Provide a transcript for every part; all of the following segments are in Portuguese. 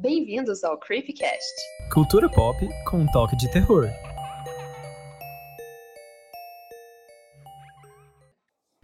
Bem-vindos ao Creepycast. Cultura pop com um toque de terror.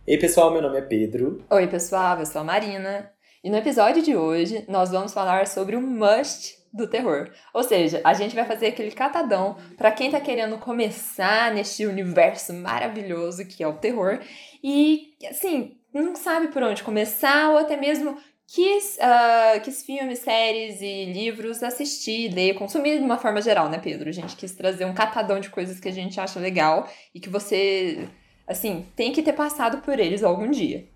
Ei pessoal, meu nome é Pedro. Oi pessoal, eu sou a Marina. E no episódio de hoje nós vamos falar sobre o must do terror. Ou seja, a gente vai fazer aquele catadão para quem tá querendo começar neste universo maravilhoso que é o terror e assim, não sabe por onde começar ou até mesmo quis, uh, quis filmes, séries e livros assistir, ler, consumir de uma forma geral, né, Pedro? A gente quis trazer um catadão de coisas que a gente acha legal e que você, assim, tem que ter passado por eles algum dia.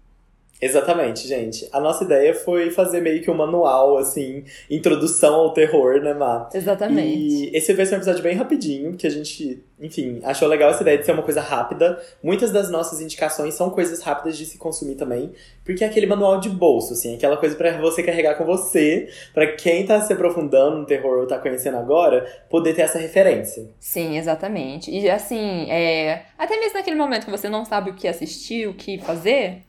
Exatamente, gente. A nossa ideia foi fazer meio que um manual, assim, introdução ao terror, né, Má? Exatamente. E esse vai ser um episódio bem rapidinho, que a gente, enfim, achou legal essa ideia de ser uma coisa rápida. Muitas das nossas indicações são coisas rápidas de se consumir também, porque é aquele manual de bolso, assim, aquela coisa para você carregar com você, para quem tá se aprofundando no terror ou tá conhecendo agora, poder ter essa referência. Sim, exatamente. E assim, é... até mesmo naquele momento que você não sabe o que assistir, o que fazer,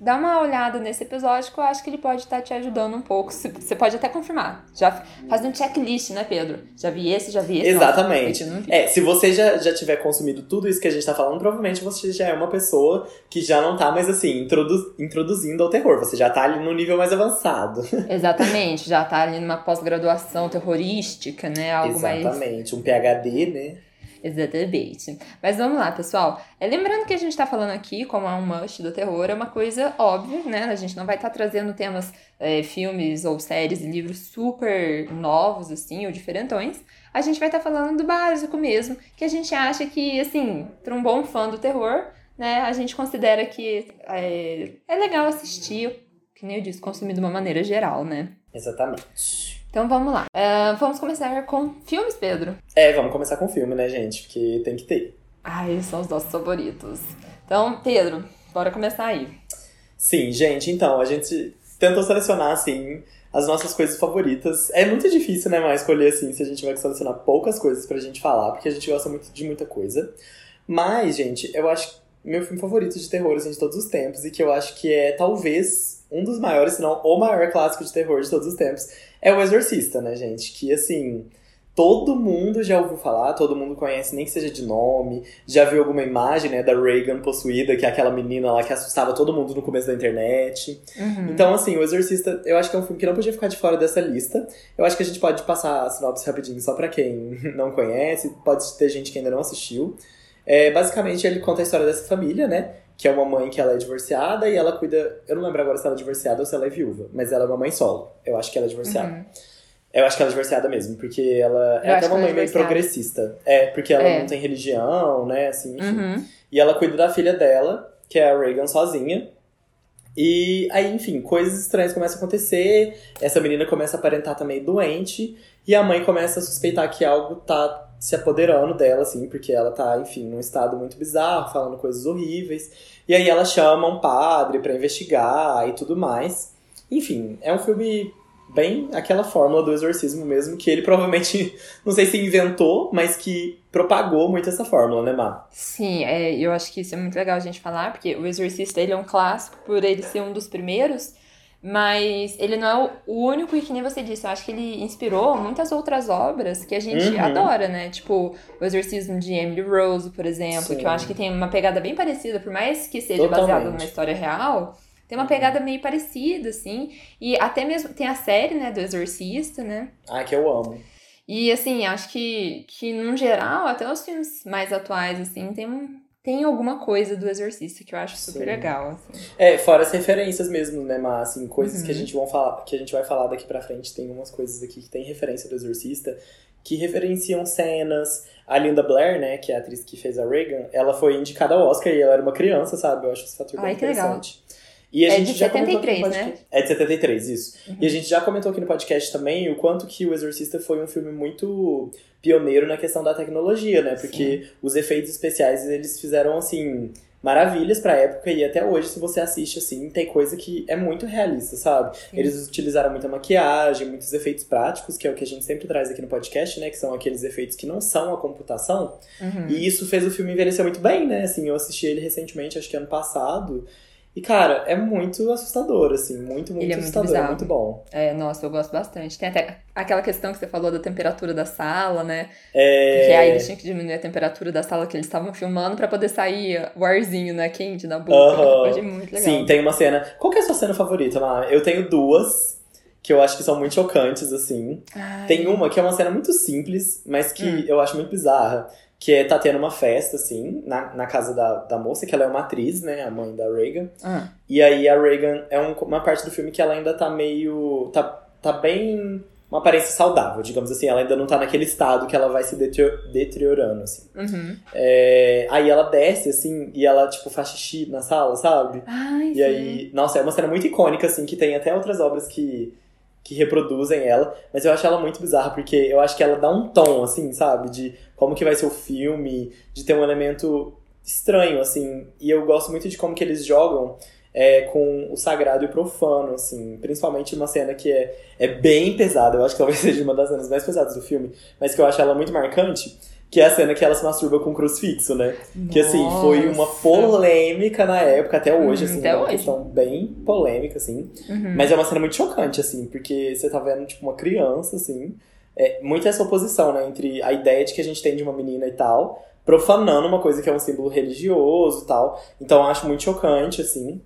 dá uma olhada nesse episódio que eu acho que ele pode estar te ajudando um pouco. Você pode até confirmar. Já faz um checklist, né, Pedro? Já vi esse, já vi esse. Exatamente. Nossa, é, se você já, já tiver consumido tudo isso que a gente tá falando, provavelmente você já é uma pessoa que já não tá mais assim, introdu introduzindo ao terror. Você já tá ali no nível mais avançado. Exatamente, já tá ali numa pós-graduação terrorística, né? Algo Exatamente, mais... um PhD, né? Exatamente. Mas vamos lá, pessoal. É, lembrando que a gente está falando aqui, como é um must do terror, é uma coisa óbvia, né? A gente não vai estar tá trazendo temas, é, filmes ou séries e livros super novos, assim, ou diferentões. A gente vai estar tá falando do básico mesmo, que a gente acha que, assim, para um bom fã do terror, né, a gente considera que é, é legal assistir, que nem eu disse, consumir de uma maneira geral, né? Exatamente. Então vamos lá. Uh, vamos começar com filmes, Pedro? É, vamos começar com filme, né, gente? Porque tem que ter. Ai, são os nossos favoritos. Então, Pedro, bora começar aí. Sim, gente, então, a gente tentou selecionar, assim, as nossas coisas favoritas. É muito difícil, né, mas escolher, assim, se a gente vai selecionar poucas coisas pra gente falar, porque a gente gosta muito de muita coisa. Mas, gente, eu acho meu filme favorito de terror, assim, de todos os tempos, e que eu acho que é, talvez, um dos maiores, se não o maior clássico de terror de todos os tempos, é O Exorcista, né, gente? Que, assim, todo mundo já ouviu falar, todo mundo conhece, nem que seja de nome, já viu alguma imagem, né, da Reagan possuída, que é aquela menina lá que assustava todo mundo no começo da internet. Uhum. Então, assim, O Exorcista, eu acho que é um filme que não podia ficar de fora dessa lista. Eu acho que a gente pode passar a sinopse rapidinho só pra quem não conhece, pode ter gente que ainda não assistiu. É, basicamente, ele conta a história dessa família, né? Que é uma mãe que ela é divorciada e ela cuida. Eu não lembro agora se ela é divorciada ou se ela é viúva, mas ela é uma mãe solo. Eu acho que ela é divorciada. Uhum. Eu acho que ela é divorciada mesmo, porque ela é até uma mãe meio progressista. É, porque ela é. não tem religião, né, assim, enfim. Uhum. E ela cuida da filha dela, que é a Reagan sozinha. E aí, enfim, coisas estranhas começam a acontecer. Essa menina começa a aparentar também doente. E a mãe começa a suspeitar que algo tá se apoderando dela, assim, porque ela tá, enfim, num estado muito bizarro, falando coisas horríveis. E aí ela chama um padre para investigar e tudo mais. Enfim, é um filme bem aquela fórmula do exorcismo mesmo, que ele provavelmente, não sei se inventou, mas que propagou muito essa fórmula, né, Má? Sim, é, eu acho que isso é muito legal a gente falar, porque o Exorcista ele é um clássico por ele ser um dos primeiros, mas ele não é o único, e que nem você disse, eu acho que ele inspirou muitas outras obras que a gente uhum. adora, né? Tipo, o Exorcismo de Emily Rose, por exemplo, Sim. que eu acho que tem uma pegada bem parecida, por mais que seja Totalmente. baseado numa história real, tem uma uhum. pegada meio parecida, assim. E até mesmo tem a série, né, do Exorcista, né? Ah, que eu amo. E assim, acho que, que no geral, até os filmes mais atuais, assim, tem um tem alguma coisa do Exorcista que eu acho super Sim. legal. Assim. É, fora as referências mesmo, né, mas assim, coisas uhum. que a uhum. gente vão falar, que a gente vai falar daqui pra frente, tem umas coisas aqui que tem referência do Exorcista, que referenciam cenas. A Linda Blair, né, que é a atriz que fez a Reagan, ela foi indicada ao Oscar e ela era uma criança, sabe? Eu acho esse fator bem Ai, interessante. E a é gente de já 73, né? É de 73, isso. Uhum. E a gente já comentou aqui no podcast também o quanto que O Exorcista foi um filme muito pioneiro na questão da tecnologia, né? Porque Sim. os efeitos especiais eles fizeram assim maravilhas pra época e até hoje, se você assiste assim, tem coisa que é muito realista, sabe? Sim. Eles utilizaram muita maquiagem, muitos efeitos práticos, que é o que a gente sempre traz aqui no podcast, né? Que são aqueles efeitos que não são a computação. Uhum. E isso fez o filme envelhecer muito bem, né? Assim, eu assisti ele recentemente, acho que ano passado. E, cara, é muito assustador, assim. Muito, muito Ele é muito assustador. É muito bom. É, nossa, eu gosto bastante. Tem até aquela questão que você falou da temperatura da sala, né? É... Porque aí eles tinham que diminuir a temperatura da sala que eles estavam filmando pra poder sair o arzinho, né, quente da boca. Eu achei muito legal. Sim, tem uma cena. Qual que é a sua cena favorita, Mar? Eu tenho duas que eu acho que são muito chocantes, assim. Ai. Tem uma que é uma cena muito simples, mas que Hum. eu acho muito bizarra. Que é, tá tendo uma festa, assim, na, na casa da, da moça, que ela é uma atriz, né? A mãe da Reagan. Ah, E aí a Reagan é um- uma parte do filme que ela ainda tá meio. tá, tá bem. uma aparência saudável, digamos assim. Ela ainda não tá naquele estado que ela vai se deteriorando, assim. uhum. É, aí ela desce, assim, e ela, tipo, faz xixi na sala, sabe? Ai, E sim. aí, nossa, é uma cena muito icônica, assim, que tem até outras obras que, que reproduzem ela, mas eu acho ela muito bizarra, porque eu acho que ela dá um tom, assim, sabe, de como que vai ser o filme, de ter um elemento estranho, assim, e eu gosto muito de como que eles jogam é, com o sagrado e o profano, assim, principalmente uma cena que é, é bem pesada, eu acho que talvez seja uma das cenas mais pesadas do filme, mas que eu acho ela muito marcante, que é a cena que ela se masturba com um crucifixo, né? Que assim, foi uma Nossa. polêmica na época, até hoje, Hum, assim, até é uma hoje. questão bem polêmica, assim. Uhum. Mas é uma cena muito chocante, assim, porque você tá vendo, tipo, uma criança, assim. É, muito essa oposição, né, entre a ideia de que a gente tem de uma menina e tal, profanando uma coisa que é um símbolo religioso e tal. Então eu acho muito chocante, assim.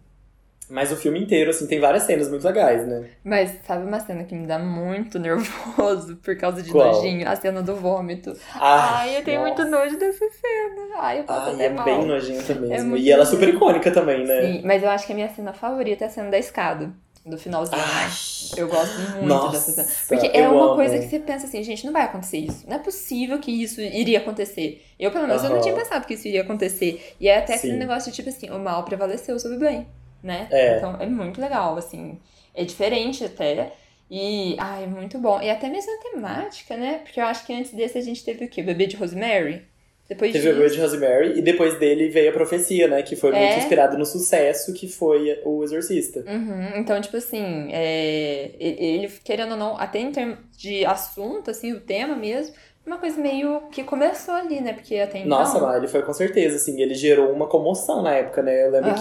Mas o filme inteiro, assim, tem várias cenas muito legais, né? Mas sabe uma cena que me dá muito nervoso por causa de Qual? nojinho? A cena do vômito. Ah, Ai, eu tenho muito nojo dessa cena. Ai, eu posso Ai, até é mal. bem nojenta mesmo. muito e ela é super icônica também, né? Sim, mas eu acho que a minha cena favorita é a cena da escada. Do finalzinho. Ai, Eu gosto muito nossa, dessa cena. Porque é uma amo. coisa que você pensa assim, gente, não vai acontecer isso. Não é possível que isso iria acontecer. Eu, pelo menos, eu não tinha pensado que isso iria acontecer. E é até aquele Sim. negócio de, tipo assim, o mal prevaleceu sobre o bem, né? É. Então, é muito legal, assim. É diferente até. E, ai, é muito bom. E até mesmo a temática, né? Porque eu acho que antes desse a gente teve o quê? Bebê de Rosemary? Depois Teve o disso... Bebê de Rosemary e depois dele veio a profecia, né? Que foi muito É. inspirado no sucesso que foi o Exorcista. Uhum, então, tipo assim, é, ele, querendo ou não, até em termos de assunto, assim, o tema mesmo, uma coisa meio que começou ali, né? Porque até então... Nossa, mas ele foi com certeza, assim, ele gerou uma comoção na época, né? Eu lembro que.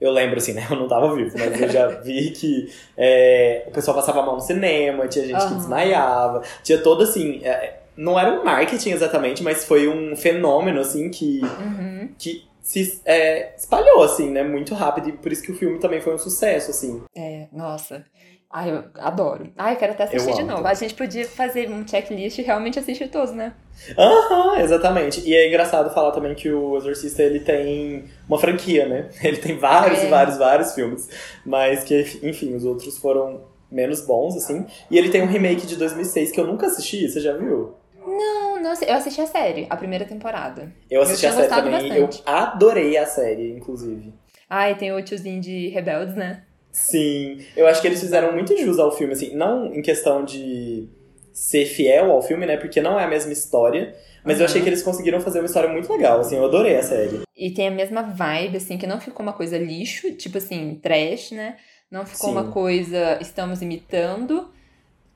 Eu lembro, assim, né? Eu não tava vivo, mas eu já vi que é, o pessoal passava mão no cinema, tinha gente que Aham. desmaiava, tinha todo assim. é, não era um marketing exatamente, mas foi um fenômeno, assim, que, Uhum. que se é, espalhou, assim, né? Muito rápido, e por isso que o filme também foi um sucesso, assim. É, nossa. Ai, eu adoro. Ai, eu quero até assistir Eu de amo novo. A gente podia fazer um checklist e realmente assistir todos, né? Aham, exatamente. E é engraçado falar também que o Exorcista ele tem uma franquia, né? Ele tem vários É. vários, vários filmes. Mas que, enfim, os outros foram menos bons, assim. E ele tem um remake de 2006 que eu nunca assisti, você já viu? Não, não, eu assisti a série, a primeira temporada. Eu assisti Eu a série também. Eu bastante. adorei a série, inclusive. Ai, tem o tiozinho de Rebeldes, né? Sim, eu acho que eles fizeram muito jus ao filme, assim, não em questão de ser fiel ao filme, né? Porque não é a mesma história. Mas eu Uhum. achei que eles conseguiram fazer uma história muito legal, assim, eu adorei a série. E tem a mesma vibe, assim, que não ficou uma coisa lixo, tipo assim, trash, né? Não ficou Sim. uma coisa estamos imitando.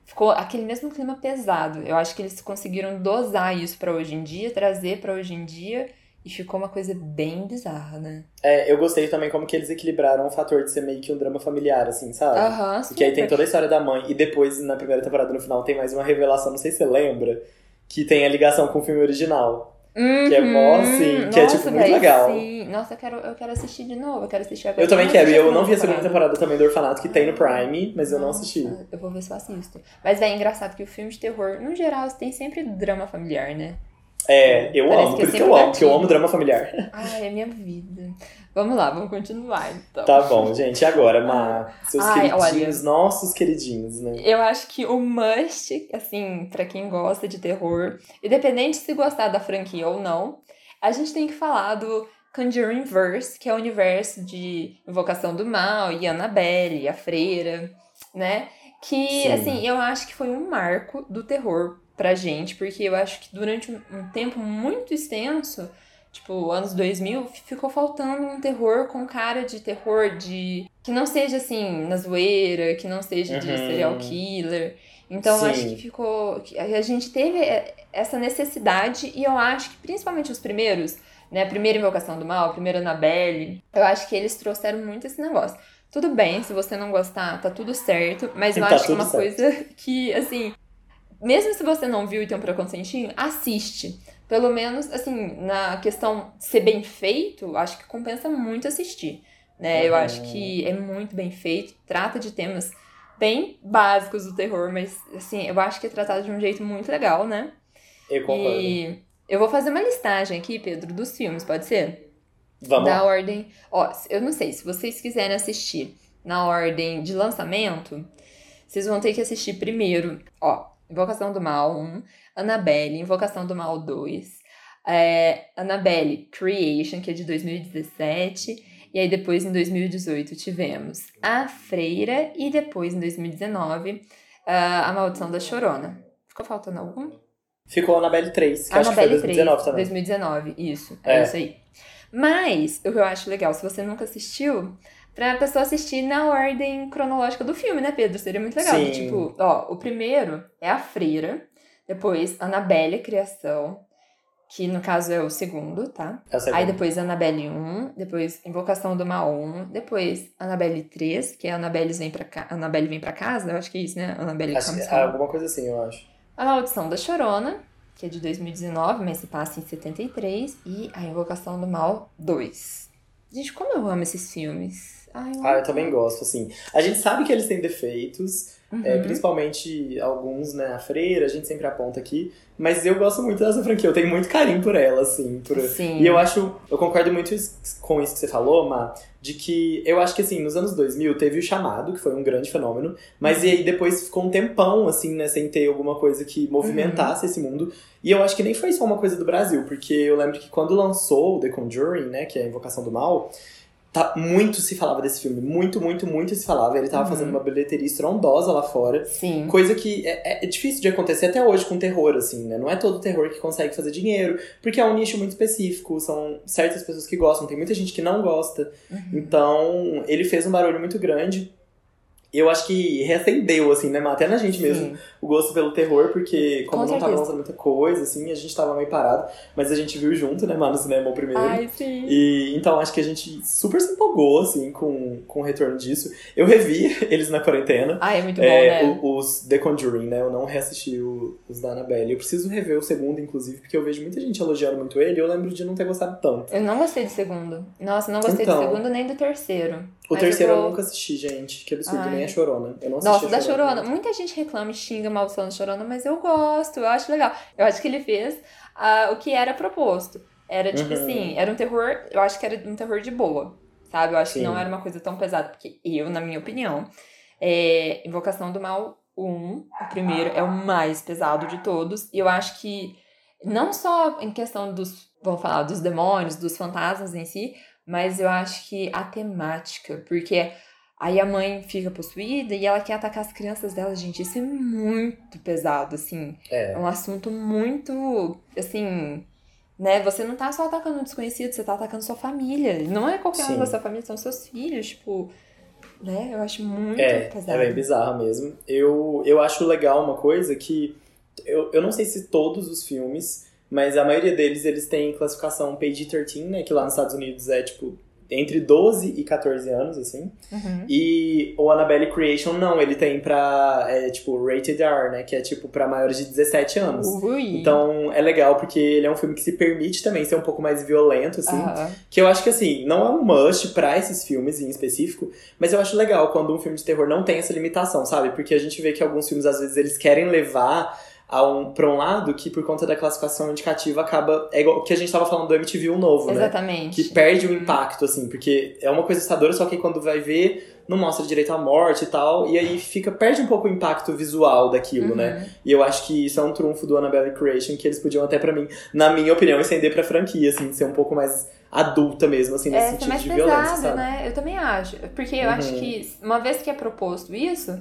Ficou aquele mesmo clima pesado. Eu acho que eles conseguiram dosar isso pra hoje em dia, trazer pra hoje em dia. E ficou uma coisa bem bizarra, né? É, eu gostei também como que eles equilibraram o fator de ser meio que um drama familiar, assim, sabe? Aham, Porque aí tem toda a história da mãe, e depois, na primeira temporada, no final, tem mais uma revelação, não sei se você lembra, que tem a ligação com o filme original. que é mó, Uhum. assim, que é, tipo, Nossa, muito véi, legal. Sim. Nossa, eu quero, eu quero assistir de novo. Eu quero assistir agora. Eu também quero, e eu não vi a segunda temporada. também do Orfanato, que tem no Prime, mas eu não Nossa, assisti. Eu vou ver se eu assisto. Mas é engraçado que o filme de terror, no geral, tem sempre drama familiar, né? É, eu Parece amo, que é por isso que sempre eu amo, porque eu amo drama familiar. Ai, é minha vida. Vamos lá, vamos continuar então. Tá bom, gente, e agora, Ma, seus Ai, queridinhos, nossos queridinhos, né? Eu acho que o must, assim, pra quem gosta de terror, independente se gostar da franquia ou não, a gente tem que falar do Conjuring Verse, que é o universo de Invocação do Mal e Annabelle, a Freira, né? Que, Sim. assim, eu acho que foi um marco do terror pra gente, porque eu acho que durante um, tempo muito extenso, tipo, anos 2000, ficou faltando um terror com cara de terror de... Que não seja, assim, na zoeira, que não seja de Uhum. serial killer. Então, eu acho Sim. que ficou... A gente teve é, essa necessidade e eu acho que, principalmente os primeiros, né? Primeira Invocação do Mal, primeira Annabelle. Eu acho que eles trouxeram muito esse negócio. Tudo bem, se você não gostar, tá tudo certo, mas eu Tá acho que é uma certo. coisa que, assim, mesmo se você não viu e tem um preconceito, assiste. Pelo menos, assim, na questão de ser bem feito, acho que compensa muito assistir. Né? Eu Uhum. acho que é muito bem feito, trata de temas bem básicos do terror, mas, assim, eu acho que é tratado de um jeito muito legal, né? Eu concordo. E eu vou fazer uma listagem aqui, Pedro, dos filmes, pode ser? Vamos da ordem. Ó, eu não sei, se vocês quiserem assistir na ordem de lançamento, vocês vão ter que assistir primeiro, ó, Invocação do Mal 1, Annabelle, Invocação do Mal 2, é, Annabelle Creation, que é de 2017, e aí depois em 2018 tivemos A Freira, e depois em 2019, ah, A Maldição da Chorona. Ficou faltando algum? Ficou Annabelle 3, que acho que foi Annabelle 2019 também. 2019, isso. É. É. isso aí. Mas, o que eu acho legal, se você nunca assistiu, pra pessoa assistir na ordem cronológica do filme, né, Pedro? Seria muito legal. Sim. Tipo, ó, o primeiro é a Freira, depois Annabelle Criação, que no caso é o segundo, tá? É o segundo. Aí depois Annabelle 1, depois Invocação do Mal 1, depois Annabelle 3, que é Annabelle vem pra, ca... Annabelle vem pra casa, eu acho que é isso, né? Annabelle Acho- é alguma coisa assim, eu acho. a Maldição da Chorona, que é de 2019, mas se passa em 73, e A Invocação do Mal 2. Gente, como eu amo esses filmes. Ai, Ah, eu também gosto, assim. A gente sabe que eles têm defeitos, Uhum. é, principalmente alguns, né? A Freira, a gente sempre aponta aqui. Mas eu gosto muito dessa franquia, eu tenho muito carinho por ela, assim. Por... Sim. E eu acho, eu concordo muito com isso que você falou, Ma, de que eu acho que assim, nos anos 2000 teve o chamado, que foi um grande fenômeno, mas e aí depois ficou um tempão, assim, né, sem ter alguma coisa que movimentasse esse mundo. E eu acho que nem foi só uma coisa do Brasil, porque eu lembro que quando lançou The Conjuring, né, que é a Invocação do Mal, tá, muito se falava desse filme, muito, muito, muito se falava. Ele tava Uhum. fazendo uma bilheteria estrondosa lá fora. Sim. Coisa que é, é difícil de acontecer até hoje com terror, assim, né? Não é todo terror que consegue fazer dinheiro, porque é um nicho muito específico, são certas pessoas que gostam, tem muita gente que não gosta. Uhum. Então, ele fez um barulho muito grande. Eu acho que reacendeu, assim, né, até na gente mesmo, Sim. O gosto pelo terror, porque como Com não tava lançando muita coisa, assim, a gente tava meio parado, mas a gente viu junto, né, Má, no cinema o primeiro. Ai, sim. E então acho que a gente super se empolgou, assim, com, com o retorno disso. Eu revi eles na quarentena. Ai, é muito bom, É, né? o- os The Conjuring, né? Eu não reassisti o- os da Annabelle. Eu preciso rever o segundo, inclusive, porque eu vejo muita gente elogiando muito ele e eu lembro de não ter gostado tanto. Eu não gostei do segundo. Nossa, não gostei Então. do segundo nem do terceiro. O terceiro eu, vou- nunca assisti, gente. Que absurdo, Ai. nem a Chorona. Eu não assisti Nossa, a da Chorona. Muita gente reclama e xinga a maldição da Chorona, mas eu gosto, eu acho legal. Eu acho que ele fez ah, o que era proposto. Era tipo Uhum. assim, era um terror, eu acho que era um terror de boa, sabe? Eu acho Sim. que não era uma coisa tão pesada, porque eu, na minha opinião, é, Invocação do Mal 1, o primeiro, é o mais pesado de todos. E eu acho que não só em questão dos, vamos falar, dos demônios, dos fantasmas em si, mas eu acho que a temática, porque aí a mãe fica possuída e ela quer atacar as crianças dela, gente, isso é muito pesado, assim. É É. um assunto muito, assim, né? Você não tá só atacando um desconhecido, você tá atacando sua família. Não é qualquer um Sim. da sua família, são seus filhos, tipo, né? Eu acho muito É, pesado. é bem bizarro mesmo. Eu, eu acho legal uma coisa que. Eu, eu não sei se todos os filmes, mas a maioria deles eles têm classificação PG-13, né? Que lá nos Estados Unidos é tipo entre 12 e 14 anos, assim. Uhum. E o Annabelle Creation não, ele tem pra, é, tipo, Rated R, né? Que é tipo pra maiores de 17 anos. Ui. Então é legal porque ele é um filme que se permite também ser um pouco mais violento, assim. Aham. Que eu acho que, assim, não é um must pra esses filmes em específico, mas eu acho legal quando um filme de terror não tem essa limitação, sabe? Porque a gente vê que alguns filmes, às vezes, eles querem levar um, pra um lado que, por conta da classificação indicativa, acaba. É igual o que a gente tava falando do MTV o novo, né? Exatamente. Que perde o impacto, assim, porque é uma coisa assustadora, só que quando vai ver, não mostra direito à morte e tal, e aí fica, perde um pouco o impacto visual daquilo, Uhum. né? E eu acho que isso é um trunfo do Annabelle Creation, que eles podiam até, pra mim, na minha opinião, estender pra franquia, assim, ser um pouco mais adulta mesmo, assim, nesse É, sentido mais de violência, pesado, sabe? né? Eu também acho. Porque eu Uhum. acho que, uma vez que é proposto isso,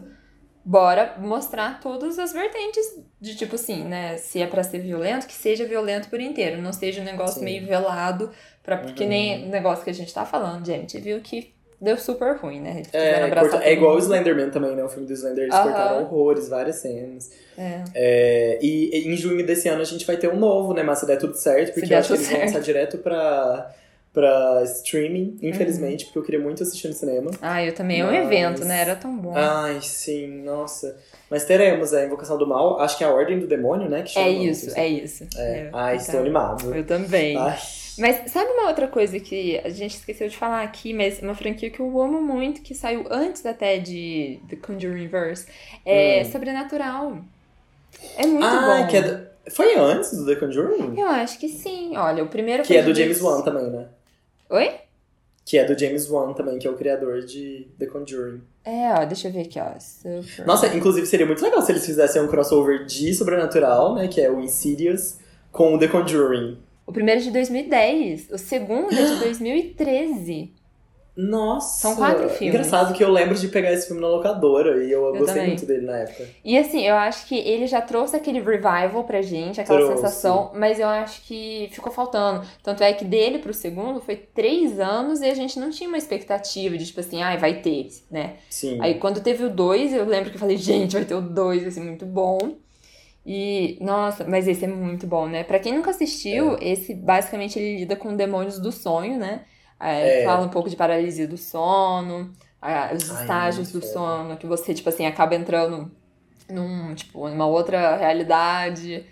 bora mostrar todas as vertentes de tipo assim, né? Se é pra ser violento, que seja violento por inteiro. Não seja um negócio Sim. meio velado, pra, porque Uhum. nem o negócio que a gente tá falando, gente. Viu que deu super ruim, né? É, corta- é igual o. Slenderman também, né? O filme do Slender, eles cortaram horrores, várias cenas. É. É, e e em junho desse ano a gente vai ter um novo, né? Mas se der tudo certo, porque eu acho que eles vão certo. lançar direto pra, pra streaming, Uhum. infelizmente, porque eu queria muito assistir no cinema. Ah, eu também. É um evento, né? Era tão bom. Ai, sim, nossa. Mas teremos a Invocação do Mal, acho que é a Ordem do Demônio, né? Que chama, é isso, é isso. É. É, Ai, estou animado. Eu também. Ai. Mas sabe uma outra coisa que a gente esqueceu de falar aqui, mas uma franquia que eu amo muito, que saiu antes até de The Conjuring Verse, é Hum. Sobrenatural. É muito ah, bom. que é do- Foi antes do The Conjuring? Eu acho que sim. Olha, o primeiro Que é do James Wan também, né? Oi? Que é do James Wan também, que é o criador de The Conjuring. É, ó, deixa eu ver aqui, ó. Super- Nossa, inclusive seria muito legal se eles fizessem um crossover de Sobrenatural, né? Que é o Insidious, com o The Conjuring. O primeiro é de 2010, o segundo é de 2013. Nossa! São quatro filmes. Engraçado que eu lembro de pegar esse filme na locadora e eu, Eu gostei também. muito dele na época. E assim, eu acho que ele já trouxe aquele revival pra gente, aquela Trouxe. sensação, mas eu acho que ficou faltando. Tanto é que dele pro segundo foi três anos e a gente não tinha uma expectativa de, tipo assim, ai, vai ter, né? Sim. Aí quando teve o dois, eu lembro que eu falei, gente, vai ter o dois, vai ser muito bom. E, nossa, mas esse é muito bom, né? Pra quem nunca assistiu, esse basicamente ele lida com demônios do sonho, né? É, É. Fala um pouco de paralisia do sono, os Ai, estágios muito do sono, que você, tipo assim, acaba entrando num, tipo, numa outra realidade.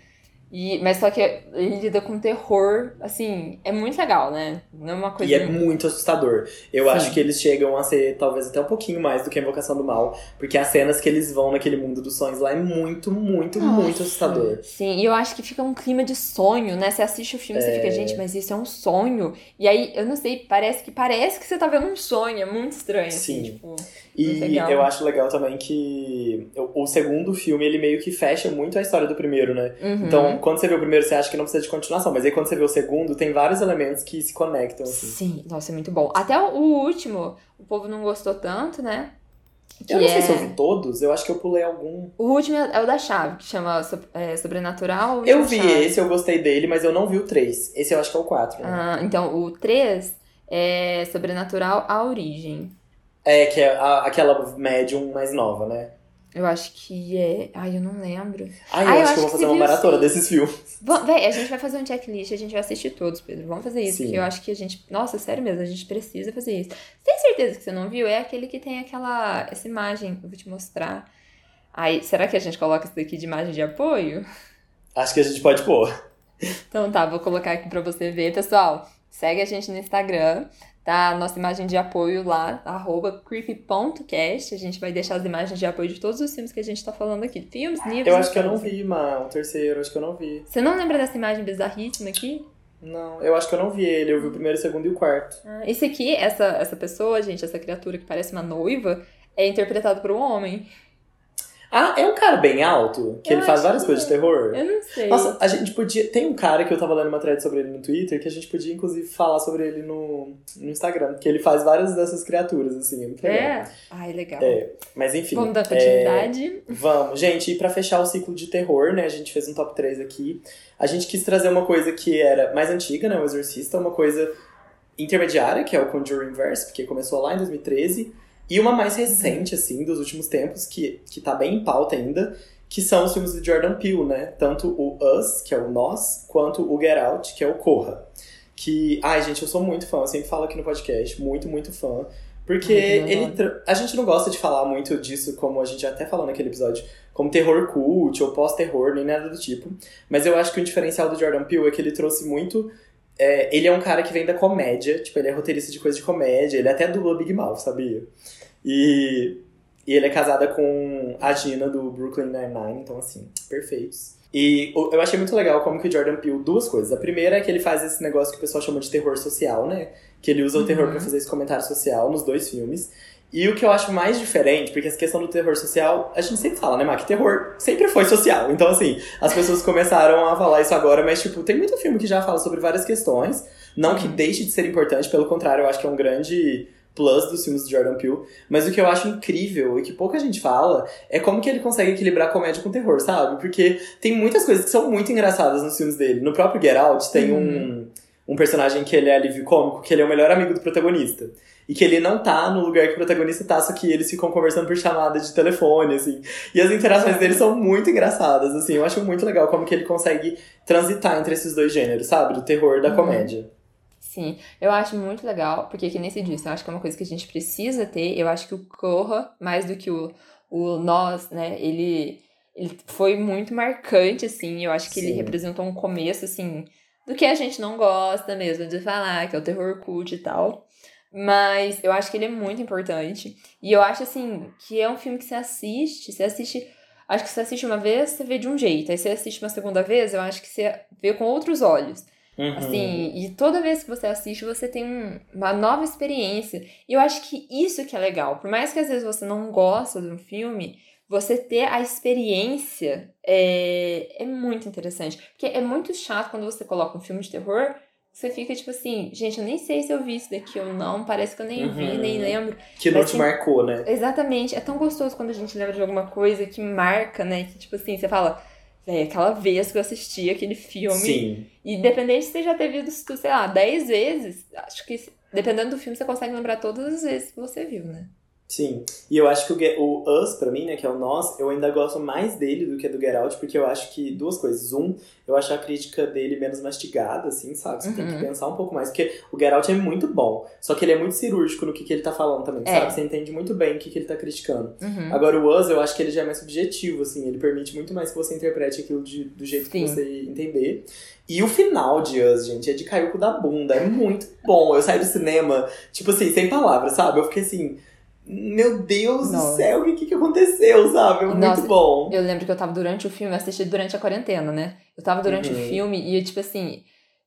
E, mas só que ele lida com terror, assim, é muito legal, né? Não é uma coisa. E é muito assustador. Eu Sim. acho que eles chegam a ser talvez até um pouquinho mais do que a Invocação do Mal, porque as cenas que eles vão naquele mundo dos sonhos lá é muito, muito, muito assustador. Sim, e eu acho que fica um clima de sonho, né? Você assiste o filme e você fica, gente, mas isso é um sonho. E aí, eu não sei, parece que parece que você tá vendo um sonho, é muito estranho, assim, Sim. tipo. Muito E legal. eu acho legal também que o, o segundo filme, ele meio que fecha muito a história do primeiro, né? uhum. Então, quando você vê o primeiro, você acha que não precisa de continuação, mas aí quando você vê o segundo, tem vários elementos que se conectam, assim. Sim, nossa, é muito bom. Até o, último, o povo não gostou tanto, né? Que Eu não sei é- se eu vi todos, eu acho que eu pulei algum. O último é, é o da chave, que chama é, Sobrenatural. Eu último vi chave. esse, eu gostei dele, mas eu não vi o 3. Esse eu acho que é o 4. Né? Ah, então, o 3 é Sobrenatural A Origem. É, que é a- aquela médium mais nova, né? Eu acho que é. Ai, eu não lembro. Ai, eu Ah, eu acho que eu vou fazer uma maratona sim. desses filmes. Véi, a gente vai fazer um checklist, a gente vai assistir todos, Pedro. Vamos fazer isso, Sim. porque eu acho que a gente. Nossa, sério mesmo, a gente precisa fazer isso. Tem certeza que você não viu? É aquele que tem aquela. Essa imagem, eu vou te mostrar. Aí, será que a gente coloca isso daqui de imagem de apoio? Acho que a gente pode pôr. Então tá, vou colocar aqui pra você ver. Pessoal, segue a gente no Instagram, tá? Nossa imagem de apoio lá, arroba creepy.cast. A gente vai deixar as imagens de apoio de todos os filmes que a gente tá falando aqui. Filmes, livros. Eu acho que eu não vi, mano. O terceiro, acho que eu não vi. Você não lembra dessa imagem bizarríssima aqui? Não, eu acho que eu não vi ele. Eu vi o primeiro, o segundo e o quarto. Ah, esse aqui, essa, essa pessoa, gente, essa criatura que parece uma noiva, é interpretado por um homem. Ah, é um cara bem alto? Que Eu ele faz várias que coisas de terror? Eu não sei. Nossa, a gente podia. Tem um cara que eu tava lendo uma thread sobre ele no Twitter que a gente podia, inclusive, falar sobre ele no, no Instagram. Que ele faz várias dessas criaturas, assim, é muito legal. é? Ai, legal. É, Mas enfim. Vamos dar é, continuidade. Vamos, gente, e pra fechar o ciclo de terror, né? A gente fez um top 3 aqui. A gente quis trazer uma coisa que era mais antiga, né? O Exorcista, uma coisa intermediária, que é o Conjuring Verse, porque começou lá em 2013. E uma mais recente, assim, dos últimos tempos, que, que tá bem em pauta ainda, que são os filmes do Jordan Peele, né? Tanto o Us, que é o Nós, quanto o Get Out, que é o Corra. Que, ai, gente, eu sou muito fã, eu sempre falo aqui no podcast, muito, muito fã. Porque Ai, ele tra- a gente não gosta de falar muito disso, como a gente até falou naquele episódio, como terror cult ou pós-terror, nem nada do tipo. Mas eu acho que o diferencial do Jordan Peele é que ele trouxe muito. é, ele é um cara que vem da comédia, tipo, ele é roteirista de coisa de comédia, ele até dubla Big Mouth, sabia? E, e ele é casada com a Gina do Brooklyn Nine-Nine, então assim, perfeitos. E eu achei muito legal como que o Jordan Peele, duas coisas. A primeira é que ele faz esse negócio que o pessoal chama de terror social, né? Que ele usa o terror Uhum. pra fazer esse comentário social nos dois filmes. E o que eu acho mais diferente, porque essa questão do terror social, a gente sempre fala, né, Mac? Terror sempre foi social. Então, assim, as pessoas começaram a falar isso agora, mas, tipo, tem muito filme que já fala sobre várias questões. Não que Uhum. deixe de ser importante, pelo contrário, eu acho que é um grande plus dos filmes do Jordan Peele. Mas o que eu acho incrível e que pouca gente fala é como que ele consegue equilibrar comédia com terror, sabe? Porque tem muitas coisas que são muito engraçadas nos filmes dele. No próprio Get Out tem Uhum. um, um personagem que ele é alívio cômico, que ele é o melhor amigo do protagonista. e que ele não tá no lugar que o protagonista tá, só que eles ficam conversando por chamada de telefone, assim. E as interações dele são muito engraçadas, assim. Eu acho muito legal como que ele consegue transitar entre esses dois gêneros, sabe? Do terror e da Uhum. comédia. Sim, eu acho muito legal, porque que nem se disse, eu acho que é uma coisa que a gente precisa ter. Eu acho que o Corra, mais do que o, o Nós, né, ele, ele foi muito marcante, assim. Eu acho que ele Sim. representou um começo, assim, do que a gente não gosta mesmo de falar, que é o terror cult e tal. Mas eu acho que ele é muito importante. E eu acho, assim, que é um filme que você assiste, você assiste. Acho que você assiste uma vez, você vê de um jeito. Aí você assiste uma segunda vez, eu acho que você vê com outros olhos. Uhum. Assim, e toda vez que você assiste, você tem um- uma nova experiência. E eu acho que isso que é legal. Por mais que às vezes você não gosta de um filme, você ter a experiência é, é muito interessante. Porque é muito chato quando você coloca um filme de terror, você fica tipo assim, gente, eu nem sei se eu vi isso daqui ou não, parece que eu nem vi, Uhum. nem lembro. Que não te tem- marcou, né? Exatamente, é tão gostoso quando a gente lembra de alguma coisa que marca, né? Que tipo assim, você fala, véi, aquela vez que eu assisti aquele filme. Sim. E dependente de você já ter visto, sei lá, 10 vezes, acho que dependendo do filme você consegue lembrar todas as vezes que você viu, né? Sim. E eu acho que o, o Us, pra mim, né, que é o Nós, eu ainda gosto mais dele do que do Get Out, porque eu acho que duas coisas. Um, eu acho a crítica dele menos mastigada, assim, sabe? Você tem que Uhum. pensar um pouco mais. Porque o Get Out é muito bom, só que ele é muito cirúrgico no que, que ele tá falando também, É. sabe? Você entende muito bem o que, que ele tá criticando. Uhum. Agora, o Us, eu acho que ele já é mais subjetivo, assim, ele permite muito mais que você interprete aquilo de- do jeito que Sim. você entender. E o final de Us, gente, é de cair o cu da bunda, é muito bom. Eu saí do cinema, tipo assim, sem palavras, sabe? Eu fiquei assim, meu Deus Nossa. do céu, o que, que aconteceu, sabe? Muito Nossa, bom. Eu lembro que eu tava durante o filme, eu assisti durante a quarentena, né? Eu tava durante Uhum. o filme e, tipo assim,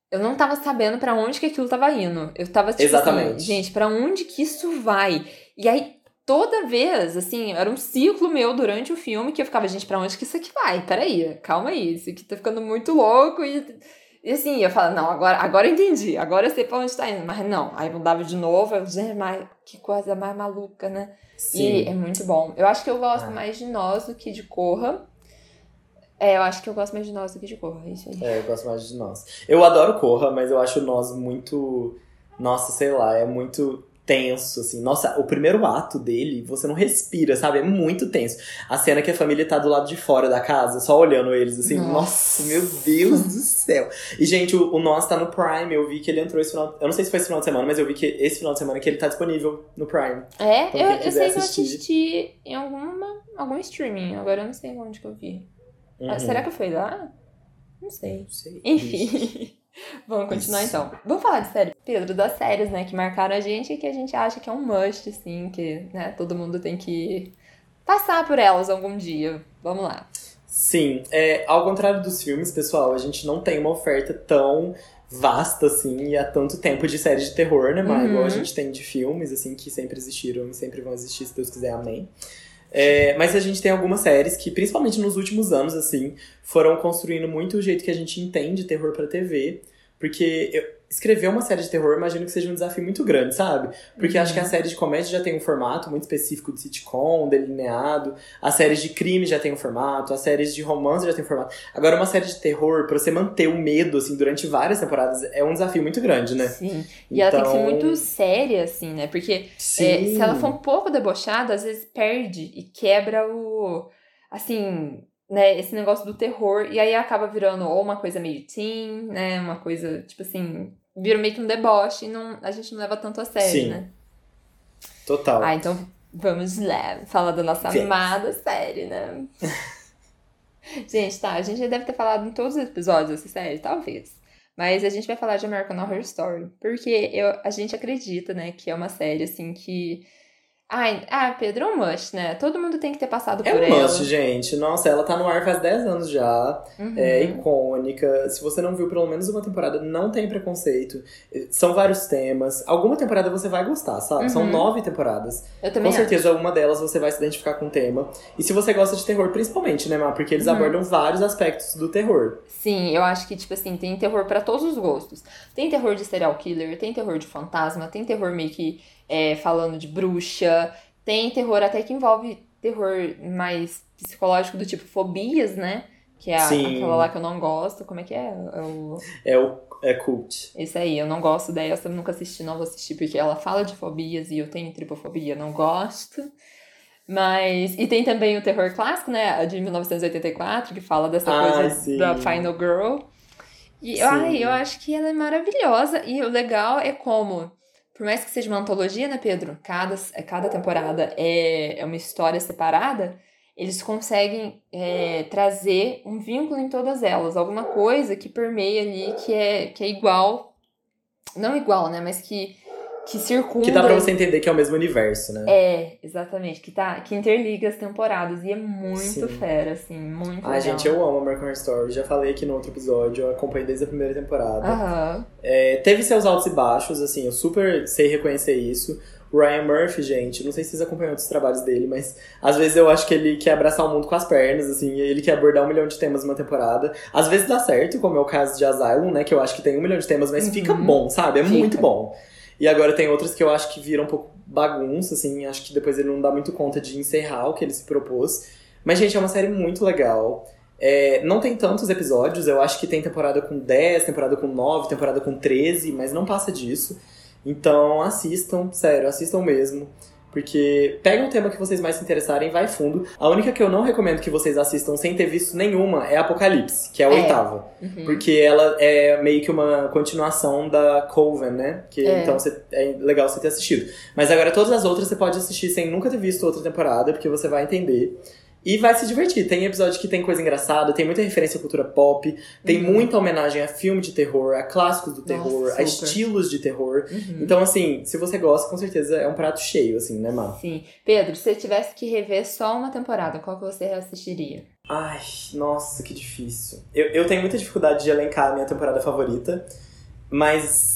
eu não tava sabendo pra onde que aquilo tava indo. Eu tava, tipo Exatamente. assim, gente, pra onde que isso vai? E aí, toda vez, assim, era um ciclo meu durante o filme que eu ficava, gente, pra onde que isso aqui vai? Peraí, calma aí, isso aqui tá ficando muito louco e... E assim, eu falava, não, agora, agora eu entendi, agora eu sei pra onde tá indo. Mas não, aí mudava de novo, eu, gente, mas que coisa mais maluca, né? Sim. E é muito bom. Eu acho que eu gosto Ah. mais de Nós do que de Corra. É, eu acho que eu gosto mais de Nós do que de Corra, é isso aí. É, eu gosto mais de nós. Eu adoro Corra, mas eu acho nós muito. Nossa, sei lá, é muito tenso, assim. Nossa, o primeiro ato dele, você não respira, sabe? É muito tenso. A cena que a família tá do lado de fora da casa, só olhando eles, assim. Nossa. Nossa, meu Deus do céu. E, gente, o, o Nós tá no Prime. Eu vi que ele entrou esse final. Eu não sei se foi esse final de semana, mas eu vi que esse final de semana que ele tá disponível no Prime. É, eu, eu sei que eu assisti em alguma, algum streaming, agora eu não sei onde que eu vi. Ah, Uhum. será que foi lá? Não sei. Não sei. Enfim. Vamos continuar então. Vamos falar de série. Pedro, das séries, né, que marcaram a gente e que a gente acha que é um must, assim, que, né, todo mundo tem que passar por elas algum dia. Vamos lá. Sim, é, ao contrário dos filmes, pessoal, a gente não tem uma oferta tão vasta assim e há tanto tempo de séries de terror, né, Mar? Uhum. Igual a gente tem de filmes, assim, que sempre existiram e sempre vão existir, se Deus quiser, amém. É, mas a gente tem algumas séries que, principalmente nos últimos anos, assim, foram construindo muito o jeito que a gente entende terror pra TV. Porque eu- escrever uma série de terror, imagino que seja um desafio muito grande, sabe? Porque acho que a série de comédia já tem um formato muito específico de sitcom, delineado. As séries de crime já tem um formato. As séries de romance já tem um formato. Agora, uma série de terror, pra você manter o medo, assim, durante várias temporadas, é um desafio muito grande, né? Sim. E ela tem que ser Então- muito séria, assim, né? Porque. É, se ela for um pouco debochada, às vezes perde e quebra o. Assim, né? Esse negócio do terror. E aí acaba virando ou uma coisa meio teen, né? Uma coisa, tipo assim. Vira meio que um deboche e não, a gente não leva tanto a sério, Sim. né? Total. Ah, então vamos lá. Falar da nossa Vamos. amada série, né? gente, tá. A gente já deve ter falado em todos os episódios dessa série, talvez. Mas a gente vai falar de American Horror Story. Porque eu, a gente acredita, né, que é uma série, assim, que. Ai, ah, Pedro, é um must, né? Todo mundo tem que ter passado É por um ela. must, gente. Nossa, ela tá no ar faz 10 anos já. Uhum. É icônica. Se você não viu pelo menos uma temporada, não tem preconceito. São vários temas. Alguma temporada você vai gostar, sabe? São Uhum. nove temporadas. Eu também Com certeza, uma delas você vai se identificar com o tema. E se você gosta de terror, principalmente, né, Má? Porque eles Uhum. abordam vários aspectos do terror. Sim, eu acho que, tipo assim, tem terror pra todos os gostos. Tem terror de serial killer, tem terror de fantasma, tem terror meio que é, falando de bruxa, tem terror até que envolve terror mais psicológico do tipo fobias, né? Que é a- aquela lá que eu não gosto. Como é que é? É o... É o é cult. Esse aí, eu não gosto dessa, eu nunca assisti, não vou assistir, porque ela fala de fobias e eu tenho tripofobia, não gosto. Mas. E tem também o terror clássico, né? A de 1984, que fala dessa Ai, coisa sim. da Final Girl. E Sim. ai, eu acho que ela é maravilhosa. E o legal é como. Por mais que seja uma antologia, né, Pedro? Cada, cada temporada é, é uma história separada. Eles conseguem é, trazer um vínculo em todas elas. Alguma coisa que permeia ali, que é, que é igual. Não igual, né? Mas que, que circunda. Que dá pra você entender que é o mesmo universo, né? É, exatamente. Que, tá, que interliga as temporadas. E é muito Sim. fera, assim. Muito Ai, legal. gente, eu amo American Horror Story. Já falei aqui no outro episódio, eu acompanhei desde a primeira temporada. Aham. É, teve seus altos e baixos, assim, eu super sei reconhecer isso. Ryan Murphy, gente, não sei se vocês acompanham outros trabalhos dele, mas às vezes eu acho que ele quer abraçar o mundo com as pernas, assim, ele quer abordar um milhão de temas numa temporada. Às vezes dá certo, como é o caso de Asylum, né, que eu acho que tem um milhão de temas, mas Uhum. fica bom, sabe? É Fica. muito bom. E agora tem outras que eu acho que viram um pouco bagunça, assim, acho que depois ele não dá muito conta de encerrar o que ele se propôs. Mas, gente, é uma série muito legal. É, não tem tantos episódios, eu acho que tem temporada com 10, temporada com 9, temporada com 13, mas não passa disso. Então assistam, sério, assistam mesmo. Porque pega um tema que vocês mais se interessarem, vai fundo. A única que eu não recomendo que vocês assistam sem ter visto nenhuma é Apocalipse, que é a É. oitava. Uhum. Porque ela é meio que uma continuação da Coven, né? Que, É. Então você- é legal você ter assistido. Mas agora todas as outras você pode assistir sem nunca ter visto outra temporada, porque você vai entender. E vai se divertir. Tem episódio que tem coisa engraçada, tem muita referência à cultura pop, tem Uhum. muita homenagem a filme de terror, a clássicos do terror, Nossa, a estilos de terror. Uhum. Então, assim, se você gosta, com certeza é um prato cheio, assim, né, Má? Sim. Pedro, se você tivesse que rever só uma temporada, qual que você reassistiria? Ai, nossa, que difícil. Eu, eu tenho muita dificuldade de elencar a minha temporada favorita, mas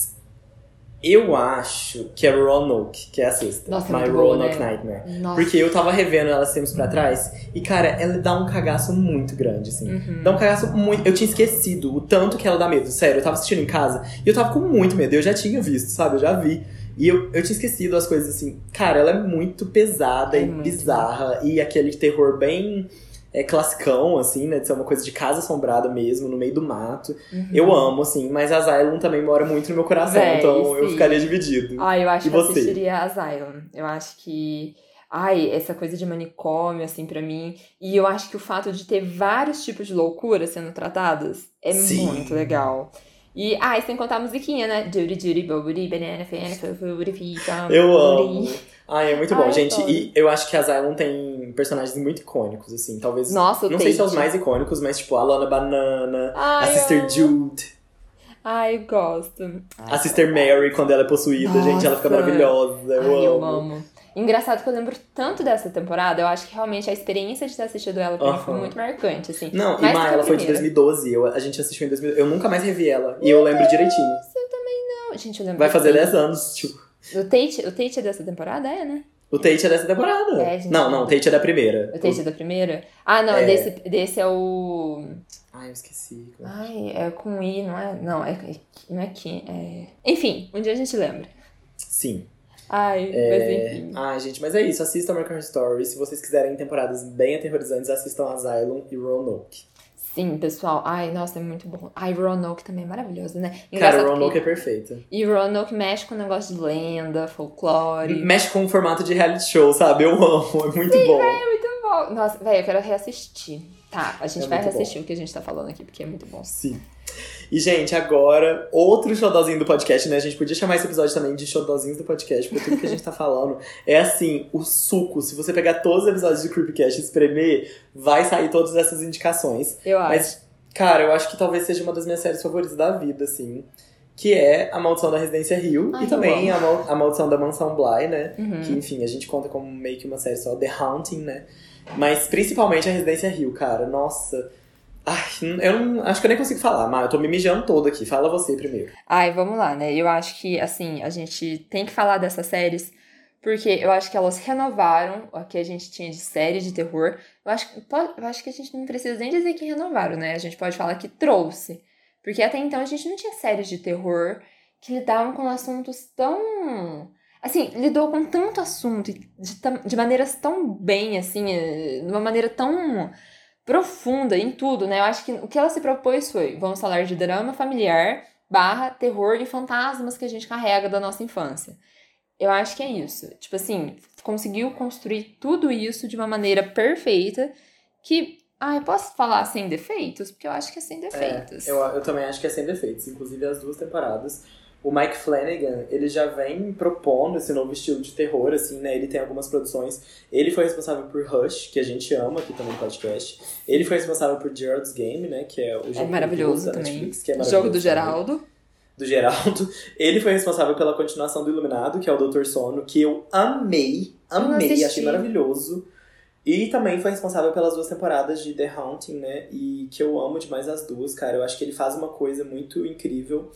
eu acho que é Roanoke, que é a sexta. Nossa, é My boa, Roanoke né? Nightmare. Nossa. Porque eu tava revendo ela tempos pra trás, e cara, ela dá um cagaço muito grande, assim. Uhum. Dá um cagaço muito. Eu tinha esquecido o tanto que ela dá medo. Sério, eu tava assistindo em casa e eu tava com muito medo. Eu já tinha visto, sabe? Eu já vi. E eu, eu tinha esquecido as coisas assim. Cara, ela é muito pesada É e muito. bizarra. E aquele terror bem é, classicão, assim, né? De ser uma coisa de casa assombrada mesmo, no meio do mato. Uhum. Eu amo, assim. Mas Asylum também mora muito no meu coração. Véi, então eu sim. ficaria dividido. Ah, eu acho E que eu você? assistiria Asylum. Eu acho que. Ai, essa coisa de manicômio, assim, pra mim. E eu acho que o fato de ter vários tipos de loucuras sendo tratadas é Sim. muito legal. E, ah, e sem contar a musiquinha, né? Judy, Judy, Boburi, Banana, Fana. Eu amo. Ai, é muito bom, Ai, eu gente. E eu acho que Asylum tem personagens muito icônicos, assim. Talvez. Nossa, não sei se é os mais icônicos, mas tipo a Lana Banana, Ai, a Sister eu- Jude. Ai, eu gosto. A Sister Mary, quando ela é possuída, gente, ela fica Nossa. maravilhosa. Eu Ai, amo. eu amo. Engraçado que eu lembro tanto dessa temporada, eu acho que realmente a experiência de ter assistido ela pra mim foi muito marcante, assim. Não, e Mais Má, que a ela foi de primeira. 2012. Eu, a gente assistiu em 2012. Eu nunca mais revi ela. E eu lembro direitinho. Não, gente, eu lembro. Vai fazer Tate. 10 anos, tipo. O Tate, o Tate é dessa temporada? É, né? O Tate é dessa temporada. É, gente. não, não, o Tate é da primeira. O Tate é da primeira? Ah, não, É. desse, desse é o. Ai, eu esqueci. Ai, é com I, não é? Não, é, não é que. É... Enfim, um dia a gente lembra. Sim. Ai, É... mas enfim. Ai, gente, mas é isso. Assistam American Story. Se vocês quiserem temporadas bem aterrorizantes, assistam Asylum e Roanoke. Sim, pessoal. Ai, nossa, é muito bom. Ai, Roanoke também é maravilhoso, né? Cara, Engraçado Roanoke que- é perfeita. E Roanoke mexe com o negócio de lenda, folclore. Mexe com o formato de reality show, sabe? Eu amo. É muito bom. Muito bom. Nossa, velho, eu quero reassistir. Tá, a gente É vai muito bom. reassistir o que a gente tá falando aqui, porque é muito bom. Sim. E, gente, agora, outro showzinho do podcast, né? A gente podia chamar esse episódio também de showzinhos do podcast, porque tudo que a gente tá falando é assim, o suco. Se você pegar todos os episódios de Creepcast e espremer, vai sair todas essas indicações. Eu acho. Mas, cara, eu acho que talvez seja uma das minhas séries favoritas da vida, assim. Que é A Maldição da Residência Rio Ai, e também a, Mal- a Maldição da Mansão Bly, né? Uhum. Que, enfim, a gente conta como meio que uma série só, The Haunting, né? Mas principalmente a Residência Rio, cara. Nossa. Ai, eu não, acho que eu nem consigo falar, mas eu tô me mijando todo aqui. Fala você primeiro. Ai, vamos lá, né? Eu acho que, assim, a gente tem que falar dessas séries, porque eu acho que elas renovaram o que a gente tinha de série de terror. Eu acho, eu acho que a gente não precisa nem dizer que renovaram, né? A gente pode falar que trouxe. Porque até então a gente não tinha séries de terror que lidavam com assuntos tão. Assim, lidou com tanto assunto de, de maneiras tão bem, assim, eh, de uma maneira tão profunda em tudo, né? Eu acho que o que ela se propôs foi, vamos falar de drama familiar, barra, terror e fantasmas que a gente carrega da nossa infância. Eu acho que é isso. Tipo assim, conseguiu construir tudo isso de uma maneira perfeita que. Ah, eu posso falar sem defeitos? Porque eu acho que é sem defeitos. É, eu, eu também acho que é sem defeitos, inclusive as duas temporadas. O Mike Flanagan, ele já vem propondo esse novo estilo de terror, assim, né? Ele tem algumas produções. Ele foi responsável por Rush, que a gente ama aqui também no podcast. Ele foi responsável por Gerald's Game, né? Que é o jogo é maravilhoso também. Netflix, que é o maravilhoso jogo do Geraldo. do Geraldo. Ele foi responsável pela continuação do Iluminado, que é o Doutor Sono, que eu amei, amei, achei maravilhoso. E também foi responsável pelas duas temporadas de The Haunting, né? E que eu amo demais as duas, cara. Eu acho que ele faz uma coisa muito incrível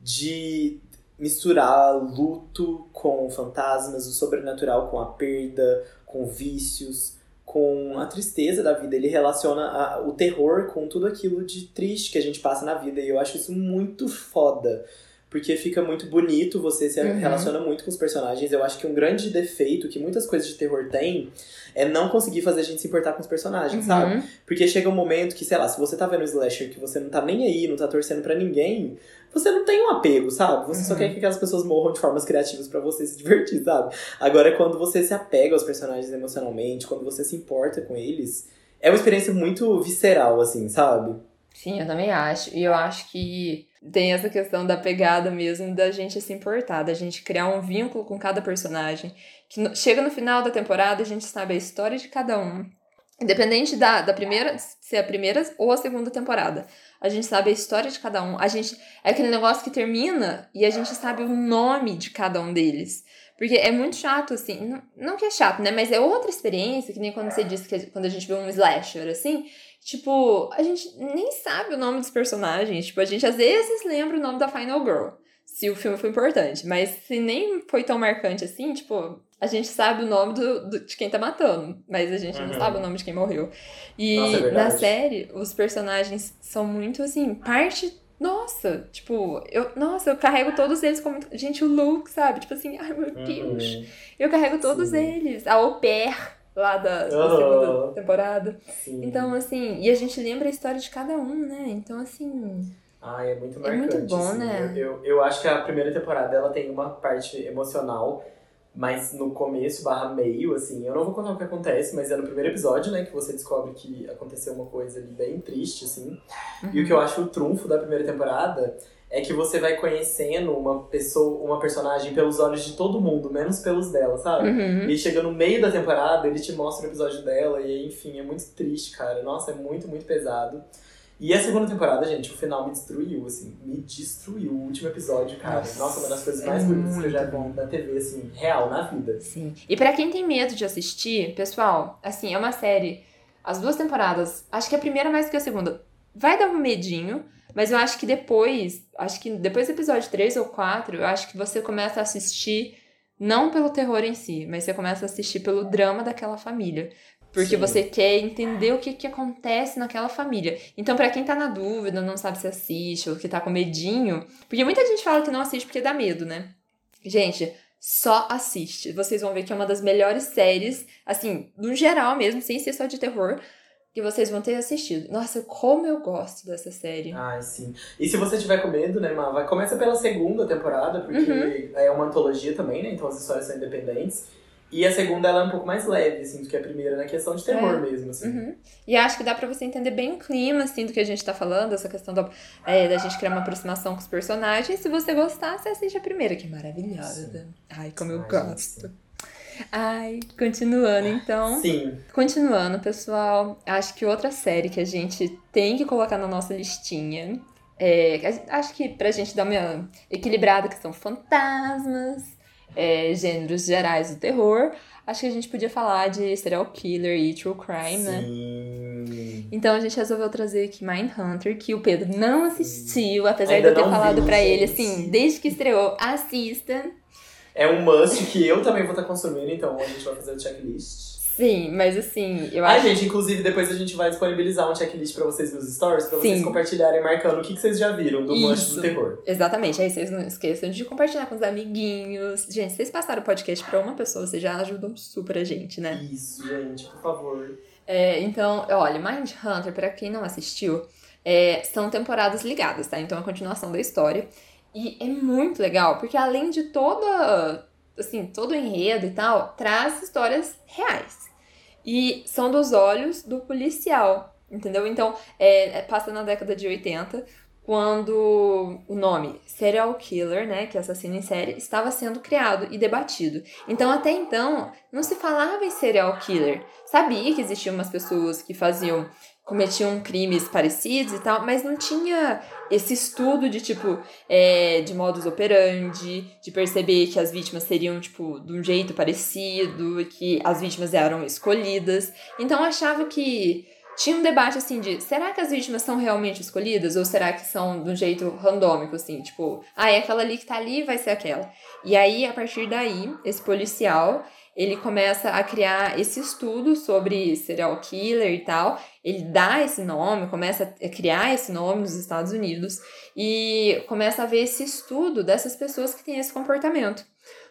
de misturar luto com fantasmas, o sobrenatural com a perda, com vícios, com a tristeza da vida. Ele relaciona a- o terror com tudo aquilo de triste que a gente passa na vida. E eu acho isso muito foda. Porque fica muito bonito, você se Uhum. relaciona muito com os personagens. Eu acho que um grande defeito que muitas coisas de terror têm é não conseguir fazer a gente se importar com os personagens, sabe? Uhum. Porque chega um momento que, sei lá, se você tá vendo um slasher que você não tá nem aí, não tá torcendo pra ninguém, você não tem um apego, sabe? Você só Uhum. quer que aquelas pessoas morram de formas criativas pra você se divertir, sabe? Agora, quando você se apega aos personagens emocionalmente, quando você se importa com eles, é uma experiência muito visceral, assim, sabe? Sim, eu também acho. E eu acho que tem essa questão da pegada mesmo da gente se importar, da gente criar um vínculo com cada personagem. Que no- chega no final da temporada, a gente sabe a história de cada um. Independente da, da primeira, se é a primeira ou a segunda temporada. A gente sabe a história de cada um. A gente. É aquele negócio que termina e a gente sabe o nome de cada um deles. Porque é muito chato, assim. Não, não que é chato, né? Mas é outra experiência, que nem quando você disse que quando a gente vê um slasher, assim. Tipo, a gente nem sabe o nome dos personagens. Tipo, a gente às vezes lembra o nome da Final Girl. Se o filme foi importante. Mas se nem foi tão marcante assim, tipo, a gente sabe o nome do, do- de quem tá matando. Mas a gente não Uhum. sabe o nome de quem morreu. E Nossa, é na série, os personagens são muito assim, parte. Nossa, tipo, eu, nossa, eu carrego todos eles como. Gente, o Luke, sabe? Tipo assim, ai meu Deus. Uhum. Eu carrego todos Sim. eles. A Au Pair, lá da, da segunda temporada. Sim. Então, assim, e a gente lembra a história de cada um, né? Então, assim. Ai, é muito É marcante. muito bom, assim. né? Eu, eu, eu acho que a primeira temporada ela tem uma parte emocional, mas no começo barra meio, assim, eu não vou contar o que acontece, mas é no primeiro episódio, né, que você descobre que aconteceu uma coisa ali bem triste, assim. E o que eu acho o trunfo da primeira temporada é que você vai conhecendo uma pessoa, uma personagem pelos olhos de todo mundo, menos pelos dela, sabe? Uhum. E chega no meio da temporada, ele te mostra o episódio dela, e enfim, é muito triste, cara. Nossa, é muito, muito pesado. E a segunda temporada, gente, o final me destruiu, assim, me destruiu. O último episódio, cara, Nossa, nossa, uma das coisas é mais bonitas que eu já vi na TV, assim, real, na vida. Sim. E pra quem tem medo de assistir, pessoal, assim, é uma série. As duas temporadas, acho que a primeira mais do que a segunda, vai dar um medinho, mas eu acho que depois, acho que depois do episódio 3 ou 4, eu acho que você começa a assistir não pelo terror em si, mas você começa a assistir pelo drama daquela família. Porque Sim. você quer entender o que, que acontece naquela família. Então, pra quem tá na dúvida, não sabe se assiste ou que tá com medinho. Porque muita gente fala que não assiste porque dá medo, né? Gente, só assiste. Vocês vão ver que é uma das melhores séries, assim, no geral mesmo, sem ser só de terror, que vocês vão ter assistido. Nossa, como eu gosto dessa série. Ai, sim. E se você tiver com medo, né, Má, vai- começa pela segunda temporada, porque Uhum. é uma antologia também, né, então as histórias são independentes. E a segunda, ela é um pouco mais leve, assim, do que a primeira, na questão de terror É. mesmo, assim. Uhum. E acho que dá pra você entender bem o clima, assim, do que a gente tá falando, essa questão da, é, da gente criar uma aproximação com os personagens. Se você gostar, você assiste a primeira, que é maravilhosa. Ai, como eu Ai, gosto. gente, Ai, continuando então. Sim. Continuando, pessoal, acho que outra série que a gente tem que colocar na nossa listinha é. Acho que pra gente dar uma equilibrada, que são fantasmas, é, gêneros gerais do terror, acho que a gente podia falar de serial killer e true crime, né? Sim. Então a gente resolveu trazer aqui Mindhunter, que o Pedro não assistiu, apesar Ainda de eu ter falado pra ele assim, desde que estreou, assista. É um must que eu também vou estar consumindo, então a gente vai fazer o checklist. Sim, mas assim, eu Ai, acho. gente, inclusive depois a gente vai disponibilizar um checklist pra vocês nos stories, pra vocês Sim. compartilharem marcando o que, que vocês já viram do Isso. do terror. Exatamente. Aí vocês não esqueçam de compartilhar com os amiguinhos. Gente, vocês passaram o podcast pra uma pessoa, vocês já ajudam super a gente, né? Isso, gente, por favor. É, então, olha, Mindhunter, pra quem não assistiu, é, são temporadas ligadas, tá? Então é a continuação da história. E é muito legal, porque além de toda, assim, todo o enredo e tal, traz histórias reais. E são dos olhos do policial, entendeu? Então, é, é, passa na década de 80, quando o nome serial killer, né, que é assassino em série, estava sendo criado e debatido. Então, até então, não se falava em serial killer. Sabia que existiam umas pessoas que faziam cometiam crimes parecidos e tal, mas não tinha esse estudo de tipo é, de modus operandi, de perceber que as vítimas seriam tipo de um jeito parecido, que as vítimas eram escolhidas. Então achava que tinha um debate assim de será que as vítimas são realmente escolhidas ou será que são de um jeito randômico assim, tipo, ah, é aquela ali que tá ali, vai ser aquela. E aí a partir daí, esse policial ele começa a criar esse estudo sobre serial killer e tal. Ele dá esse nome, começa a criar esse nome nos Estados Unidos e começa a ver esse estudo dessas pessoas que têm esse comportamento.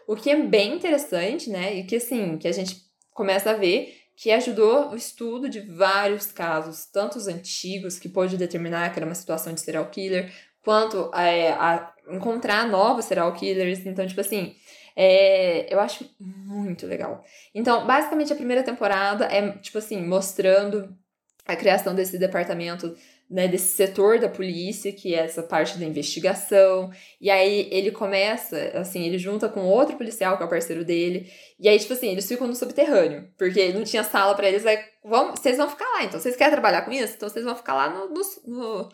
O que é bem interessante, né? E que assim, que a gente começa a ver que ajudou o estudo de vários casos, tanto os antigos, que pôde determinar que era uma situação de serial killer, quanto é, a encontrar novos serial killers. Então, tipo assim, é, eu acho muito legal. Então, basicamente, a primeira temporada é, tipo assim, mostrando a criação desse departamento, né, desse setor da polícia, que é essa parte da investigação. E aí ele começa, assim, ele junta com outro policial, que é o parceiro dele. E aí, tipo assim, eles ficam no subterrâneo, porque não tinha sala para eles. Aí, vão, vocês vão ficar lá, então. Vocês querem trabalhar com isso? Então vocês vão ficar lá no, no, no,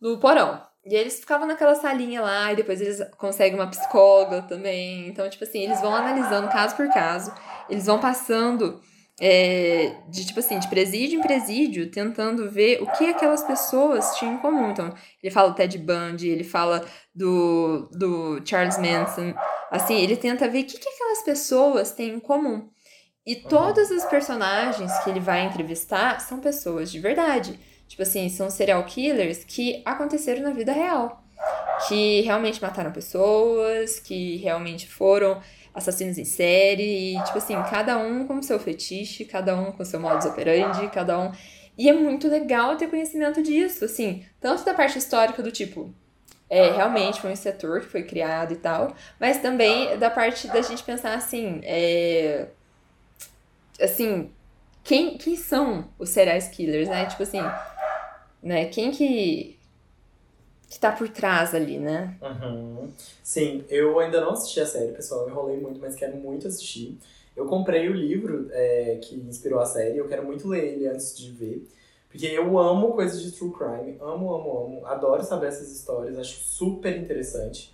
no porão. E eles ficavam naquela salinha lá, e depois eles conseguem uma psicóloga também. Então, tipo assim, eles vão analisando caso por caso, eles vão passando é, de, tipo assim, de presídio em presídio, tentando ver o que aquelas pessoas tinham em comum. Então, ele fala do Ted Bundy, ele fala do, do Charles Manson. Assim, ele tenta ver o que, que aquelas pessoas têm em comum. E todos os personagens que ele vai entrevistar são pessoas de verdade. Tipo assim, são serial killers que aconteceram na vida real. Que realmente mataram pessoas, que realmente foram assassinos em série. E, tipo assim, cada um com seu fetiche, cada um com seu modus operandi, cada um. E é muito legal ter conhecimento disso, assim, tanto da parte histórica do tipo, é, realmente foi um setor que foi criado e tal, mas também da parte da gente pensar assim, é, assim, quem, quem são os serial killers, né? Tipo assim, né? Quem que que tá por trás ali, né? Uhum. Sim, eu ainda não assisti a série, pessoal. Eu enrolei muito, mas quero muito assistir. Eu comprei o livro é, que inspirou a série, eu quero muito ler ele antes de ver. Porque eu amo coisas de true crime, amo, amo, amo. Adoro saber essas histórias, acho super interessante.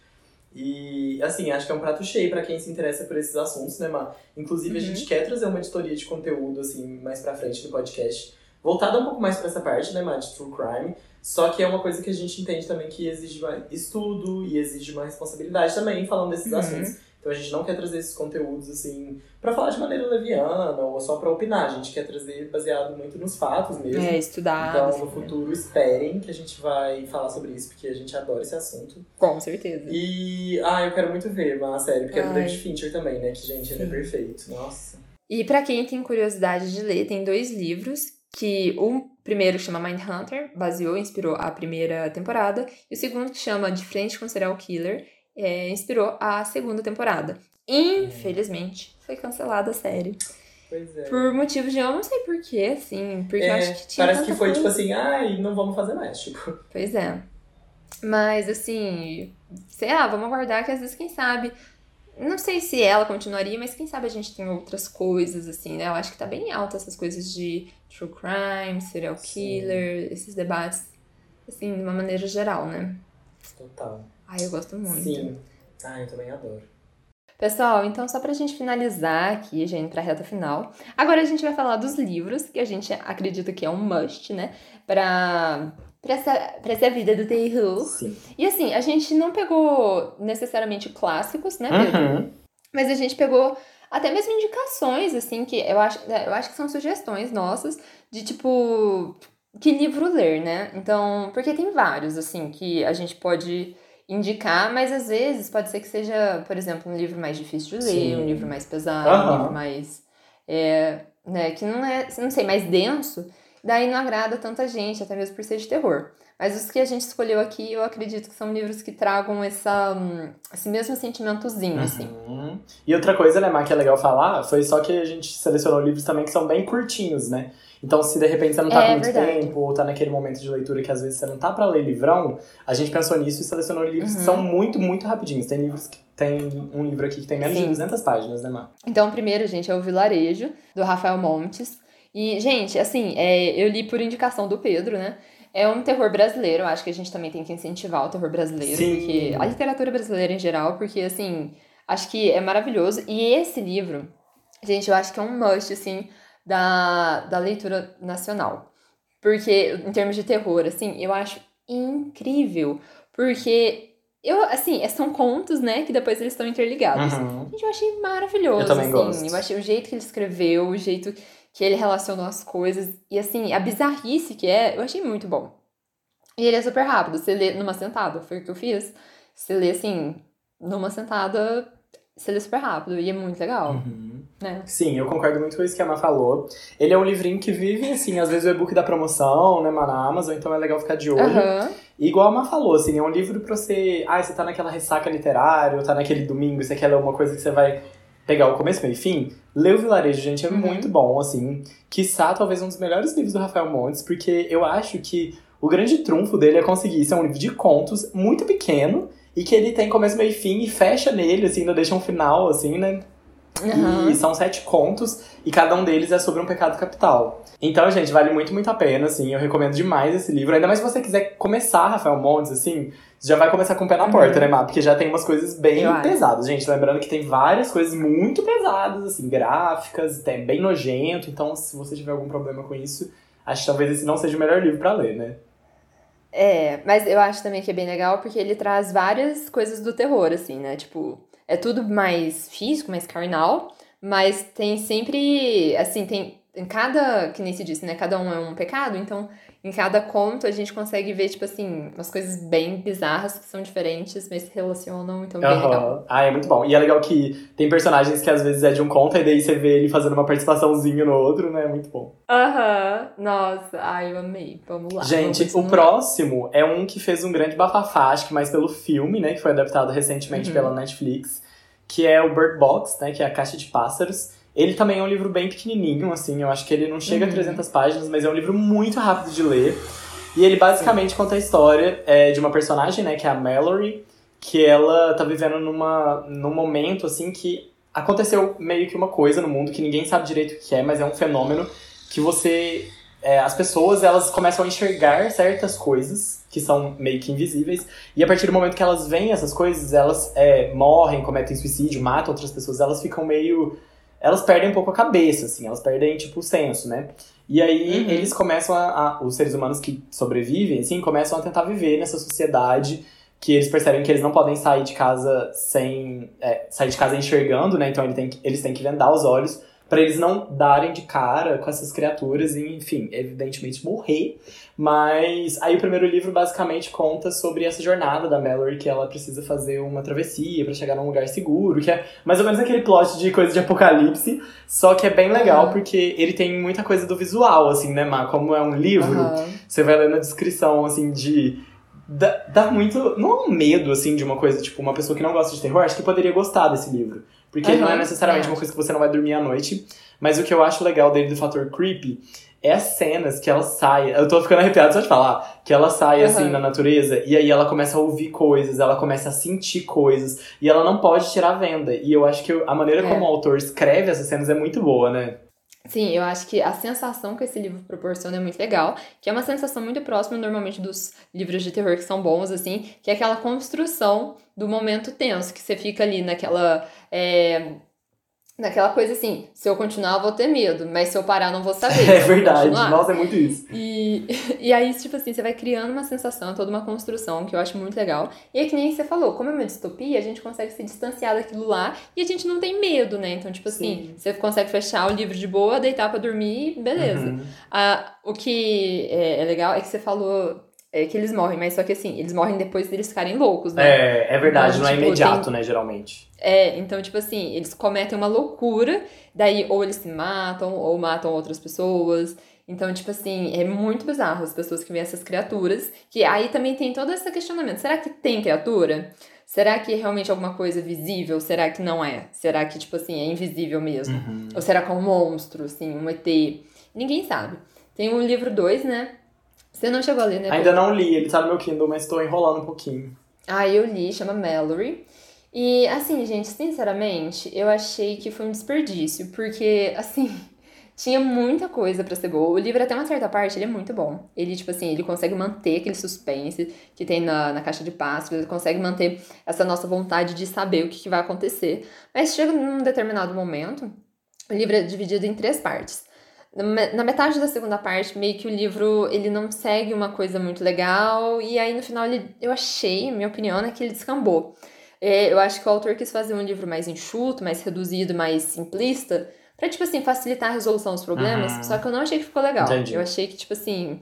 E, assim, acho que é um prato cheio para quem se interessa por esses assuntos, né, Má? Inclusive, uhum. a gente quer trazer uma editoria de conteúdo, assim, mais pra frente no podcast voltada um pouco mais para essa parte, né, de true crime. Só que é uma coisa que a gente entende também que exige estudo e exige uma responsabilidade também falando desses uhum. assuntos. Então a gente não quer trazer esses conteúdos assim para falar de maneira leviana ou só para opinar. A gente quer trazer baseado muito nos fatos mesmo. É, estudar. Então no futuro esperem que a gente vai falar sobre isso, porque a gente adora esse assunto. Com certeza. E ah, eu quero muito ver uma série, porque Ai. é do David Fincher também, né? Que gente, ele é perfeito. Nossa. E para quem tem curiosidade de ler, tem dois livros que o primeiro chama Mindhunter baseou, inspirou a primeira temporada, e o segundo que chama De Frente com Serial Killer é, inspirou a segunda temporada. Infelizmente, foi cancelada a série. Pois é. Por motivos de eu não sei porquê, assim, porque é, eu acho que tinha. Parece que foi coisa. tipo assim, ai, não vamos fazer mais, tipo. Pois é. Mas assim, sei lá, vamos aguardar que às vezes, quem sabe, não sei se ela continuaria, mas quem sabe a gente tem outras coisas, assim, né? Eu acho que tá bem alta essas coisas de true crime, serial killer, Sim. esses debates, assim, de uma maneira geral, né? Total. Ai, eu gosto muito. Sim. Ai, eu também adoro. Pessoal, então só pra gente finalizar aqui, gente, pra reta final. Agora a gente vai falar dos livros, que a gente acredita que é um must, né? Pra pra essa, pra essa vida do terror. Sim. E assim, a gente não pegou necessariamente clássicos, né, Pedro? Uhum. Mas a gente pegou até mesmo indicações, assim, que eu acho, eu acho que são sugestões nossas de tipo. Que livro ler, né? Então, porque tem vários, assim, que a gente pode indicar, mas às vezes pode ser que seja, por exemplo, um livro mais difícil de ler, Sim. um livro mais pesado, uhum. um livro mais. É, né, que não é, não sei, mais denso, daí não agrada tanta gente, até mesmo por ser de terror. Mas os que a gente escolheu aqui, eu acredito que são livros que tragam essa, hum, esse mesmo sentimentozinho, assim. Uhum. E outra coisa, né, Má, que é legal falar, foi só que a gente selecionou livros também que são bem curtinhos, né? Então, se de repente você não tá É com muito verdade. tempo, ou tá naquele momento de leitura que às vezes você não tá pra ler livrão, a gente pensou nisso e selecionou livros que Uhum. são muito, muito rapidinhos. Tem livros que tem um livro aqui que tem menos de Sim. 200 páginas, né, Má? Então, o primeiro, gente, é o Vilarejo, do Rafael Montes. E, gente, assim, é, eu li por indicação do Pedro, né? É um terror brasileiro, acho que a gente também tem que incentivar o terror brasileiro, Sim. porque a literatura brasileira em geral, porque, assim, acho que é maravilhoso. E esse livro, gente, eu acho que é um must, assim, da, da leitura nacional. Porque, em termos de terror, assim, eu acho incrível. Porque, eu, assim, é- são contos, né, que depois eles estão interligados. Uhum. Gente, eu achei maravilhoso. Eu também assim. gosto. Eu achei o jeito que ele escreveu, o jeito que ele relacionou as coisas. E assim, a bizarrice que é, eu achei muito bom. E ele é super rápido. Você lê numa sentada, foi o que eu fiz. Você lê assim, numa sentada, você lê super rápido. E é muito legal, Uhum. né? Sim, eu concordo muito com isso que a Má falou. Ele é um livrinho que vive, assim, às vezes o e-book da promoção, né, na Amazon, então é legal ficar de olho. E igual a Má falou, assim, é um livro pra você. Ah, você tá naquela ressaca literária, ou tá naquele domingo, você quer ler uma coisa que você vai pegar o começo, meio e fim. Lê o Vilarejo, gente, é Uhum. muito bom, assim. Quiçá, talvez um dos melhores livros do Rafael Montes, porque eu acho que o grande trunfo dele é conseguir ser um livro de contos muito pequeno e que ele tem começo, meio e fim e fecha nele, assim, ainda deixa um final, assim, né? Aham. E são sete contos, e cada um deles é sobre um pecado capital. Então, gente, vale muito, muito a pena, assim. Eu recomendo demais esse livro. Ainda mais se você quiser começar Rafael Montes, assim, já vai começar com o pé na Uhum. porta, né, Má? Porque já tem umas coisas bem Eu acho. pesadas, gente. Lembrando que tem várias coisas muito pesadas, assim, gráficas, é bem nojento. Então, se você tiver algum problema com isso, acho que talvez esse não seja o melhor livro pra ler, né? É, mas eu acho também que é bem legal porque ele traz várias coisas do terror, assim, né? Tipo, é tudo mais físico, mais carnal, mas tem sempre, assim, tem em cada, que nem se disse, né? Cada um é um pecado, então em cada conto a gente consegue ver, tipo assim, umas coisas bem bizarras que são diferentes, mas se relacionam, então bem legal. Aham. Ah, é muito bom. E é legal que tem personagens que às vezes é de um conto, e daí você vê ele fazendo uma participaçãozinha no outro, né? É muito bom. Aham, nossa, ai, eu amei. Vamos lá. Gente, vamos o próximo é um que fez um grande bafafá, acho que mais pelo filme, né? Que foi adaptado recentemente Uhum. pela Netflix, que é o Bird Box, né? Que é a Caixa de Pássaros. Ele também é um livro bem pequenininho, assim, eu acho que ele não chega Uhum. a 300 páginas, mas é um livro muito rápido de ler. E ele basicamente conta a história é, de uma personagem, né, que é a Mallory, que ela tá vivendo numa, num momento, assim, que aconteceu meio que uma coisa no mundo que ninguém sabe direito o que é, mas é um fenômeno que você... é, as pessoas, elas começam a enxergar certas coisas que são meio que invisíveis, e a partir do momento que elas veem essas coisas, elas é, morrem, cometem suicídio, matam outras pessoas, elas ficam meio elas perdem um pouco a cabeça, assim, elas perdem, tipo, o senso, né? E aí Uhum. eles começam a, a- Os seres humanos que sobrevivem, assim, começam a tentar viver nessa sociedade que eles percebem que eles não podem sair de casa sem. é, sair de casa enxergando, né? Então ele tem eles têm que vendar os olhos pra eles não darem de cara com essas criaturas e, enfim, evidentemente morrer. Mas aí o primeiro livro basicamente conta sobre essa jornada da Mallory, que ela precisa fazer uma travessia pra chegar num lugar seguro, que é mais ou menos aquele plot de coisa de apocalipse, só que é bem legal Aham. porque ele tem muita coisa do visual, assim, né, Má? Como é um livro, Aham. você vai lendo a descrição, assim, de. Dá, dá muito. Não é um medo, assim, de uma coisa, tipo, uma pessoa que não gosta de terror, acho que poderia gostar desse livro. Porque Aham, não é necessariamente é. uma coisa que você não vai dormir à noite. Mas o que eu acho legal dele do fator creepy é as cenas que ela sai. Eu tô ficando arrepiado só de falar. Que ela sai assim Aham. na natureza e aí ela começa a ouvir coisas, ela começa a sentir coisas. E ela não pode tirar a venda. E eu acho que a maneira É. como o autor escreve essas cenas é muito boa, né? Sim, eu acho que a sensação que esse livro proporciona é muito legal, que é uma sensação muito próxima normalmente dos livros de terror que são bons, assim, que é aquela construção do momento tenso, que você fica ali naquela. é, naquela coisa assim, se eu continuar eu vou ter medo, mas se eu parar eu não vou saber. É verdade. Nossa, é muito isso. E, e aí, tipo assim, você vai criando uma sensação, toda uma construção que eu acho muito legal. E é que nem você falou, como é uma distopia, a gente consegue se distanciar daquilo lá e a gente não tem medo, né? Então, tipo assim, você consegue fechar o livro de boa, deitar pra dormir, beleza. Uhum. Ah, o que é, é legal é que você falou é que eles morrem, mas só que assim, eles morrem depois deles ficarem loucos, né? É, é verdade, Então, não é tipo, imediato, tem- né, geralmente. É, então, tipo assim, eles cometem uma loucura, daí ou eles se matam, ou matam outras pessoas. Então, tipo assim, é muito bizarro as pessoas que veem essas criaturas. Que aí também tem todo esse questionamento. Será que tem criatura? Será que é realmente alguma coisa visível? Será que não é? Será que, tipo assim, é invisível mesmo? Uhum. Ou será que é um monstro, assim, um ET? Ninguém sabe. Tem o livro 2, né? Você não chegou a ler, né? Ainda não li, ele tá no meu Kindle, mas tô enrolando um pouquinho. Ah, eu li, chama Mallory. E, assim, gente, sinceramente, eu achei que foi um desperdício, porque, assim, tinha muita coisa pra ser boa. O livro, até uma certa parte, ele é muito bom. Ele, tipo assim, ele consegue manter aquele suspense que tem na, na caixa de passos, ele consegue manter essa nossa vontade de saber o que, que vai acontecer. Mas chega num determinado momento, o livro é dividido em três partes. Na me- Na metade da segunda parte, meio que o livro ele não segue uma coisa muito legal, e aí no final ele, eu achei, minha opinião, é que ele descambou. É, eu acho que o autor quis fazer um livro mais enxuto, mais reduzido, mais simplista, pra, tipo assim, facilitar a resolução dos problemas, Uhum. só que eu não achei que ficou legal. Entendi. Eu achei que, tipo assim,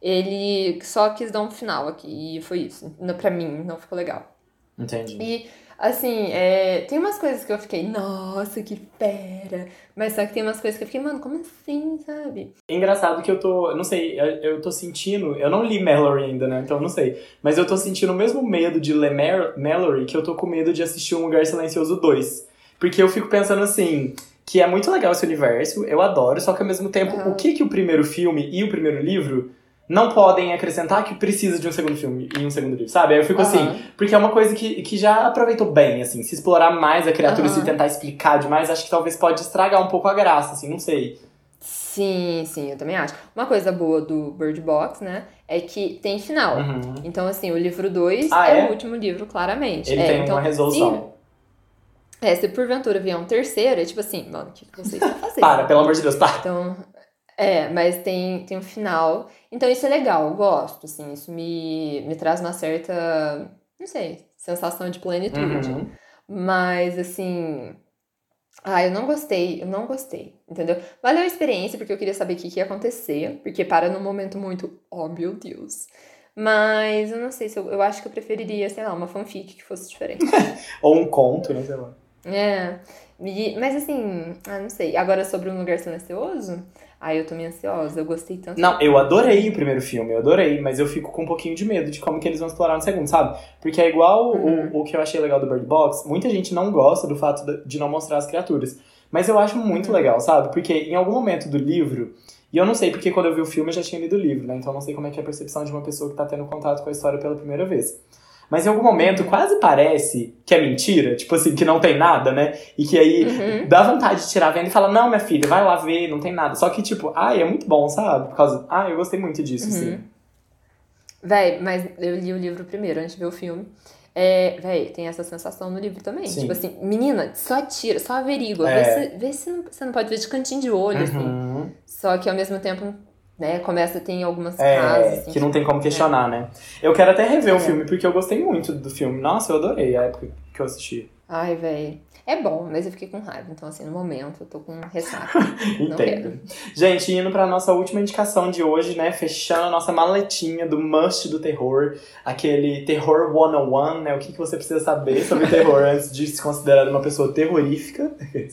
ele só quis dar um final aqui, e foi isso. Pra mim, não ficou legal. Entendi. E, assim, é, tem umas coisas que eu fiquei, nossa, que fera. Mas só que tem umas coisas que eu fiquei, mano, como assim, sabe? Engraçado que eu tô, não sei, eu, eu tô sentindo, eu não li Mallory ainda, né, então eu não sei, mas eu tô sentindo o mesmo medo de ler Mar- Mallory que eu tô com medo de assistir Um Lugar Silencioso 2. Porque eu fico pensando assim, que é muito legal esse universo, eu adoro, só que ao mesmo tempo, Aham. o que que o primeiro filme e o primeiro livro não podem acrescentar que precisa de um segundo filme e um segundo livro, sabe? Aí eu fico assim, Aham. porque é uma coisa que, que já aproveitou bem, assim, se explorar mais a criatura e se tentar explicar demais, acho que talvez pode estragar um pouco a graça, assim, não sei. Sim, sim, eu também acho. Uma coisa boa do Bird Box, né, é que tem final. Uhum. Então, assim, o livro 2 Ah, é, é? o último livro, claramente. Ele é, tem então, uma resolução. Se, é, se porventura vier um terceiro, é tipo assim, mano, o que que vocês vão fazer? Para, pelo amor de Deus, para. Então, é, mas tem, tem um final. Então isso é legal, eu gosto, assim, isso me, me traz uma certa, não sei, sensação de plenitude. Uhum. Mas, assim, ah, eu não gostei, eu não gostei, entendeu? Valeu a experiência, porque eu queria saber o que, que ia acontecer, porque para num momento muito, oh meu Deus. Mas eu não sei se eu, eu acho que eu preferiria, sei lá, uma fanfic que fosse diferente. Ou um conto, né, sei lá. É, e- mas assim, ah, não sei. Agora sobre um lugar silencioso, ah, eu tô meio ansiosa, eu gostei tanto. Não, eu adorei o primeiro filme, eu adorei, mas eu fico com um pouquinho de medo de como que eles vão explorar no segundo, sabe? Porque é igual Uhum. o, o que eu achei legal do Bird Box, muita gente não gosta do fato de- de não mostrar as criaturas. Mas eu acho muito Uhum. legal, sabe? Porque em algum momento do livro, e eu não sei porque quando eu vi o filme eu já tinha lido o livro, né? Então eu não sei como é que é a percepção de uma pessoa que tá tendo contato com a história pela primeira vez. Mas em algum momento quase parece que é mentira, tipo assim, que não tem nada, né? E que aí Uhum. dá vontade de tirar a venda e falar, não, minha filha, vai lá ver, não tem nada. Só que, tipo, ai, é muito bom, sabe? Por causa. Ah, eu gostei muito disso, assim. Uhum. Véi, mas eu li o livro primeiro, antes de ver o filme. É, véi, tem essa sensação no livro também. Sim. Tipo assim, menina, só tira, só averigua. É. Vê, se, vê se não- você não pode ver de cantinho de olho, assim. Uhum. Só que ao mesmo tempo, né, começa a ter algumas É, casas. Assim, que não tem como questionar, né? Eu quero até rever É. o filme, porque eu gostei muito do filme. Nossa, eu adorei a época que eu assisti. Ai, véi. É bom, mas eu fiquei com raiva. Então, assim, no momento, eu tô com ressaca. Entendo. Gente, indo pra nossa última indicação de hoje, né? Fechando a nossa maletinha do must do terror. Aquele terror 101, né? O que, que você precisa saber sobre terror antes de se considerar uma pessoa terrorífica.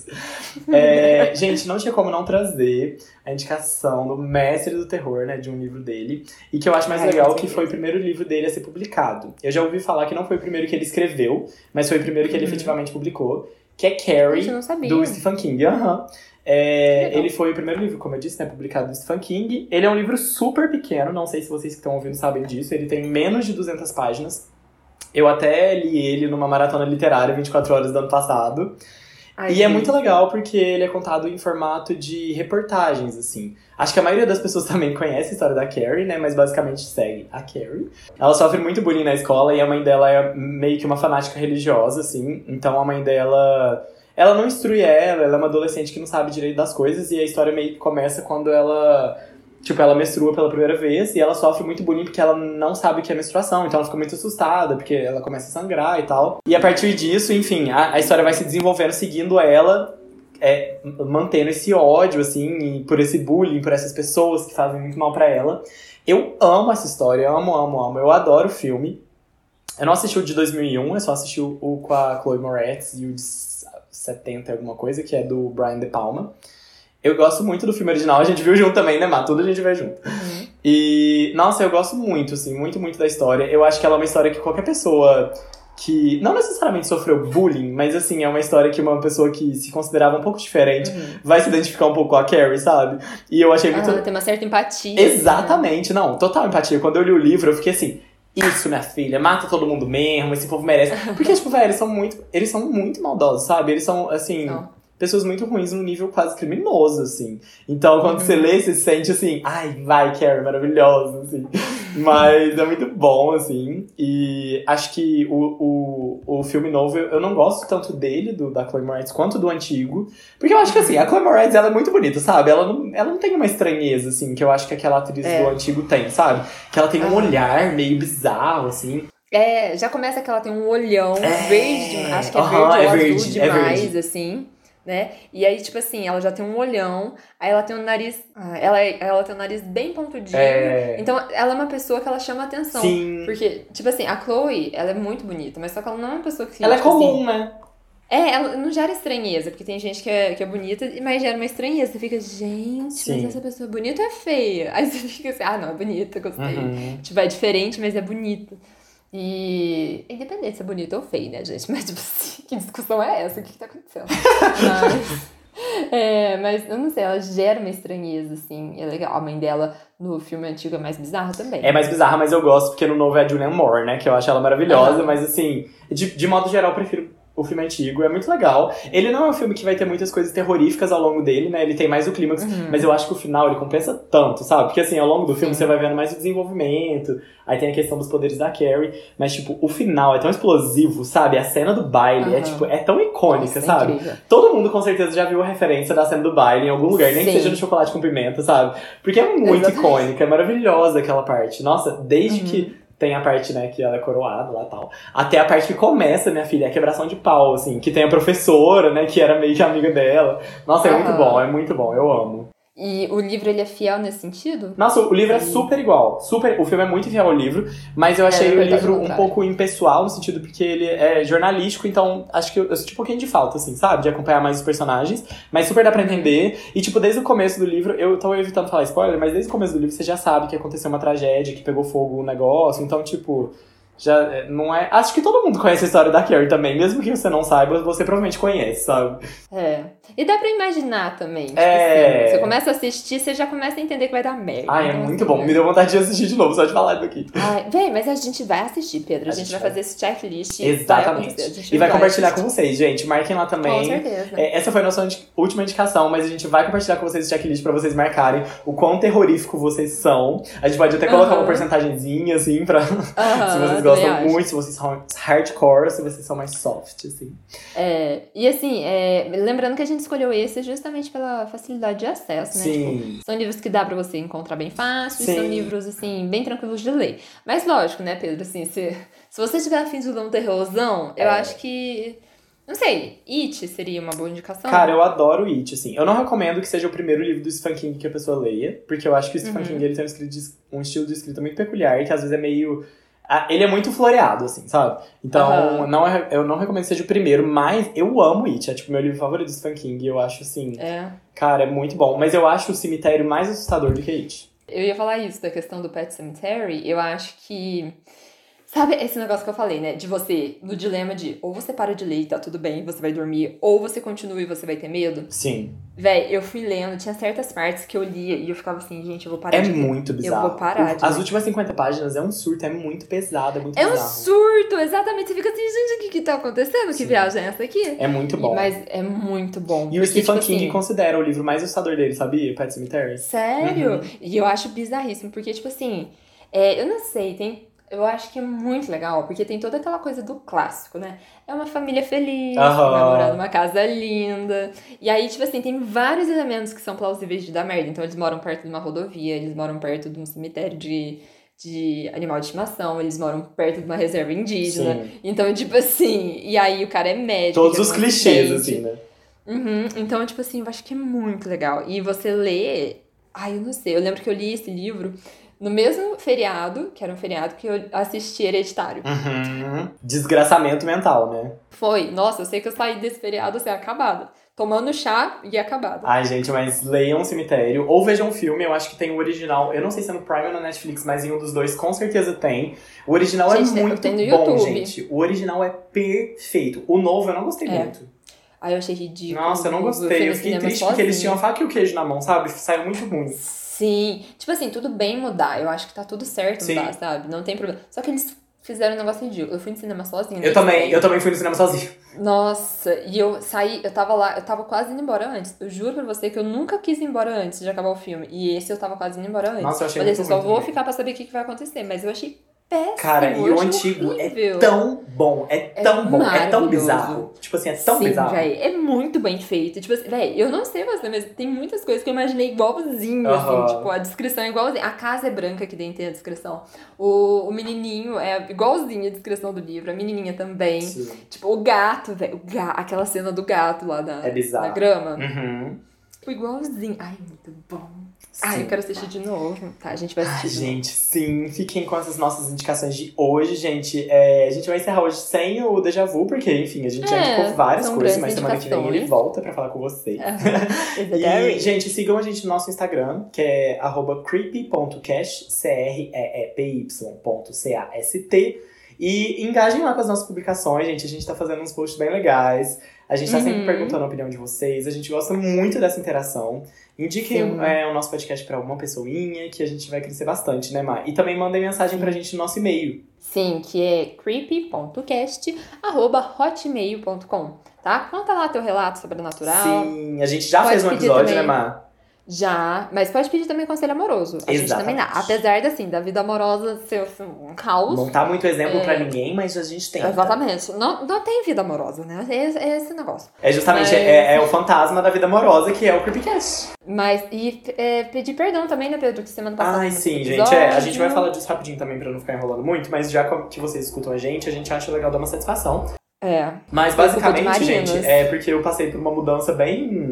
É, gente, não tinha como não trazer a indicação do mestre do terror, né? De um livro dele. E que eu acho mais Ai, legal que foi o primeiro livro dele a ser publicado. Eu já ouvi falar que não foi o primeiro que ele escreveu, mas foi o primeiro que ele Uhum. efetivamente publicou. Que é Carrie, Gente, eu não sabia. do Stephen King. Aham. É, ele foi o primeiro livro, como eu disse, né, publicado do Stephen King. Ele é um livro super pequeno, não sei se vocês que estão ouvindo sabem disso. Ele tem menos de 200 páginas. Eu até li ele numa maratona literária 24 horas do ano passado. Ai, e é muito legal porque ele é contado em formato de reportagens, assim. Acho que a maioria das pessoas também conhece a história da Carrie, né? Mas basicamente segue a Carrie. Ela sofre muito bullying na escola e a mãe dela é meio que uma fanática religiosa, assim. Então a mãe dela. Ela não instrui ela, ela é uma adolescente que não sabe direito das coisas e a história meio que começa quando ela. Tipo, ela menstrua pela primeira vez e ela sofre muito bullying porque ela não sabe o que é menstruação, então ela fica muito assustada porque ela começa a sangrar e tal. E a partir disso, enfim, a, a história vai se desenvolvendo seguindo ela é, mantendo esse ódio, assim, por esse bullying, por essas pessoas que fazem muito mal para ela. Eu amo essa história, amo, amo, amo. Eu adoro o filme. Eu não assisti o de 2001, eu só assisti o, o com a Chloe Moretz e o de 70 alguma coisa, que é do Brian De Palma. Eu gosto muito do filme original, a gente viu junto também, né, Má? Tudo a gente vê junto. Uhum. E, nossa, eu gosto muito, assim, muito, muito da história. Eu acho que ela é uma história que qualquer pessoa que não necessariamente sofreu bullying, mas assim, é uma história que uma pessoa que se considerava um pouco diferente Uhum. vai se identificar um pouco com a Carrie, sabe? E eu achei muito. Ah, tem uma certa empatia. Exatamente, não, total empatia. Quando eu li o livro, eu fiquei assim. Isso, minha filha, mata todo mundo mesmo, esse povo merece. Porque, tipo, velho, eles são muito. Eles são muito maldosos, sabe? Eles são, assim, Não. Pessoas muito ruins no nível quase criminoso, assim. Então, quando Uhum. você lê, você se sente assim, ai, vai, Carrie, maravilhosa, assim. Mas é muito bom, assim. E acho que o, o, o filme novo, eu não gosto tanto dele, do, da Chloe Moretz, quanto do antigo. Porque eu acho que, assim, a Chloe Moretz, ela é muito bonita, sabe? Ela não, ela não tem uma estranheza, assim, que eu acho que aquela atriz É. do antigo tem, sabe? Que ela tem um olhar meio bizarro, assim. É, já começa que ela tem um olhão É. verde, de- acho que é verde é ou verde, é demais, verde. assim, né? E aí, tipo assim, ela já tem um olhão, aí ela tem um nariz. ah, Ela, é- ela tem um nariz bem pontudinho. É. Então, ela é uma pessoa que ela chama atenção. Sim. Porque, tipo assim, a Chloe, ela é muito bonita, mas só que ela não é uma pessoa que. Ela é assim, comum, né? é, ela não gera estranheza, porque tem gente que é, que é bonita, mas gera uma estranheza. Você fica, gente, Sim. mas essa pessoa é bonita ou é feia? Aí você fica assim, ah, não, é bonita, gostei. Uhum. Tipo, é diferente, mas é bonita. E. Independente se é bonito ou feio, né, gente? Mas, tipo assim, que discussão é essa? O que, que tá acontecendo? mas. É, mas eu não sei, ela gera uma estranheza, assim. É legal. A mãe dela no filme antigo é mais bizarra também. É mais bizarra, mas eu gosto porque no novo é a Julianne Moore, né? Que eu acho ela maravilhosa, Aham. mas assim, de, de modo geral, eu prefiro o filme antigo. É muito legal. Ele não é um filme que vai ter muitas coisas terroríficas ao longo dele, né? Ele tem mais o clímax, Uhum. mas eu acho que o final ele compensa tanto, sabe? Porque assim, ao longo do filme Sim. você vai vendo mais o desenvolvimento, aí tem a questão dos poderes da Carrie, mas tipo, o final é tão explosivo, sabe? A cena do baile é Aham. tipo, é tão icônica, Nossa, é sabe? incrível. Todo mundo com certeza já viu a referência da cena do baile em algum lugar, nem que seja no chocolate com pimenta, sabe? Porque é muito Exatamente. icônica, é maravilhosa aquela parte. Nossa, desde Uhum. que tem a parte, né, que ela é coroada lá e tal, até a parte que começa, minha filha, é a quebração de pau, assim, que tem a professora, né, que era meio que amiga dela. Nossa, é muito Aham. bom, é muito bom, eu amo. E o livro, ele é fiel nesse sentido? Nossa, o livro é super igual. Super, o filme é muito fiel ao livro, mas eu achei na o livro um pouco impessoal, no sentido porque ele é jornalístico, então acho que eu, eu senti um pouquinho de falta, assim, sabe? De acompanhar mais os personagens. Mas super dá pra entender. E, tipo, desde o começo do livro, eu tô evitando falar spoiler, mas desde o começo do livro você já sabe que aconteceu uma tragédia, que pegou fogo o negócio, então, tipo. Já é, não é. Acho que todo mundo conhece a história da Carrie também, mesmo que você não saiba, você provavelmente conhece, sabe? É. E dá pra imaginar também. Tipo É. assim, você começa a assistir, você já começa a entender que vai dar merda. Ai, é muito bom. né? Me deu vontade de assistir de novo, só de falar isso aqui. Ai, vem, mas a gente vai assistir, Pedro. A, A gente, vai vai. fazer esse checklist. vai Exatamente. gente E vai compartilhar assistir. com vocês, gente. Marquem lá também. Com certeza. É, essa foi a nossa última indicação, mas a gente vai compartilhar com vocês o checklist pra vocês marcarem o quão terrorífico vocês são. A gente pode até colocar Aham. uma porcentagemzinha, assim, pra. Aham, se vocês gostam acho. muito, se vocês são hardcore, se vocês são mais soft, assim. É, e assim, é, lembrando que a gente escolheu esse justamente pela facilidade de acesso, né? Tipo, Sim. são livros que dá pra você encontrar bem fácil, são livros, assim, bem tranquilos de ler. Mas lógico, né, Pedro, assim, se, se você tiver afim de ler um terrorzão, eu É. acho que... Não sei, It seria uma boa indicação? Cara, eu adoro It, assim. Eu não recomendo que seja o primeiro livro do Stephen King que a pessoa leia, porque eu acho que o Stephen Uhum. King ele tem um estilo de escrita muito peculiar, que às vezes é meio. Ah, Ele é muito floreado, assim, sabe? Então, Aham. não é- eu não recomendo que seja o primeiro, mas eu amo It. É tipo meu livro favorito do Stephen King. Eu acho assim, É. cara, é muito bom. Mas eu acho o cemitério mais assustador do que It. Eu ia falar isso, da questão do Pet Cemetery. Eu acho que. Sabe esse negócio que eu falei, né? De você, no dilema de ou você para de ler e tá tudo bem, você vai dormir, ou você continua e você vai ter medo. Sim. Véi, eu fui lendo, tinha certas partes que eu lia e eu ficava assim, gente, eu vou parar É de ler. muito bizarro. vou parar de As ler. últimas 50 páginas é um surto, é muito pesado, é muito É um bizarro. surto, exatamente. Você fica assim, gente, o que que tá acontecendo? Sim. Que viagem é essa aqui? É muito bom. Mas é muito bom. E o Stephen tipo King assim, considera o livro mais assustador dele, sabia? Pet Cemetery. Sério? Uhum. E eu acho bizarríssimo, porque, tipo assim, é, eu não sei, tem. Eu acho que é muito legal, porque tem toda aquela coisa do clássico, né? É uma família feliz, vai morar numa casa linda. E aí, tipo assim, tem vários elementos que são plausíveis de dar merda. Então, eles moram perto de uma rodovia, eles moram perto de um cemitério de, de animal de estimação, eles moram perto de uma reserva indígena. Sim. Então, tipo assim, e aí o cara é médico. Todos é os clichês, acidente. assim, né? Uhum, Então, tipo assim, eu acho que é muito legal. E você lê. Ai, eu não sei. Eu lembro que eu li esse livro no mesmo feriado, que era um feriado que eu assisti Hereditário. Uhum. Desgraçamento mental, né? Foi. Nossa, eu sei que eu saí desse feriado assim, acabada. Tomando chá e acabada. Ai, gente, mas leiam Cemitério ou vejam um filme. Eu acho que tem o original. Eu não sei se é no Prime ou na Netflix, mas em um dos dois com certeza tem. O original Gente, é muito no bom, YouTube. gente. O original é perfeito. O novo eu não gostei É. muito. Aí eu achei ridículo. Nossa, eu não gostei. Eu fiquei triste porque eles tinham a faca e o queijo na mão, sabe? Saiu muito ruim. Sim. Tipo assim, tudo bem mudar. Eu acho que tá tudo certo Sim. mudar, sabe? Não tem problema. Só que eles fizeram um negócio ridículo. Eu fui no cinema sozinha. Eu nesse também, daí. eu também fui no cinema sozinho. Nossa, e eu saí, eu tava lá, eu tava quase indo embora antes. Eu juro pra você que eu nunca quis ir embora antes de acabar o filme. E esse eu tava quase indo embora antes. Nossa, eu achei Falei muito assim, só vou também. ficar pra saber o que, que vai acontecer. Mas eu achei péssimo. Cara, e o achei antigo horrível. é tão bom, é tão bom, é tão bizarro. Tipo assim, é tão Sim, bizarro. véi, é muito bem feito. Tipo assim, véi, eu não sei você, mas tem muitas coisas que eu imaginei igualzinho, assim. Tipo, a descrição é igualzinha. A casa é branca que dentro tem a descrição. O, o menininho é igualzinho a descrição do livro. A menininha também. Sim. Tipo, o gato, velho. Ga aquela cena do gato lá na, É na grama. Uhum. Tipo, igualzinho. Ai, muito bom. Ai, Sim. eu quero assistir de novo. Tá, a gente vai Ai, assistir. novo. gente, sim. Fiquem com essas nossas indicações de hoje, gente. É, a gente vai encerrar hoje sem o déjà vu, porque, enfim, a gente já É, indicou várias coisas, mas semana que vem ele volta pra falar com it E, gente, sigam a gente no nosso Instagram, que é creepy.cast, C-R-E-E-P-Y.C-A-S-T. E engajem lá com as nossas publicações, gente. A gente tá fazendo uns posts bem legais. A gente tá sempre Uhum. perguntando a opinião de vocês. A gente gosta muito dessa interação. Indiquem é, o nosso podcast pra uma pessoinha, que a gente vai crescer bastante, né, Mar? E também mandem mensagem pra gente no nosso e-mail. Sim, que é creepy.cast.hotmail.com, tá? Conta lá teu relato sobrenatural. Sim, a gente já Pode fez um episódio, né, Mar? Já, mas pode pedir também conselho amoroso. A gente também dá. Apesar da, assim, da vida amorosa ser assim, um caos. Não tá muito exemplo É. pra ninguém, mas a gente tem. Exatamente. Não, não tem vida amorosa, né? É esse, é esse negócio. É justamente Mas- é, é o fantasma da vida amorosa, que é o Creepycast. Mas, e é, pedir perdão também, né, Pedro? Que semana passada. Ai, sim, gente. É, a gente vai falar disso rapidinho também pra não ficar enrolando muito, mas já que vocês escutam a gente, a gente acha legal dar uma satisfação. É. Mas de basicamente, gente, é porque eu passei por uma mudança bem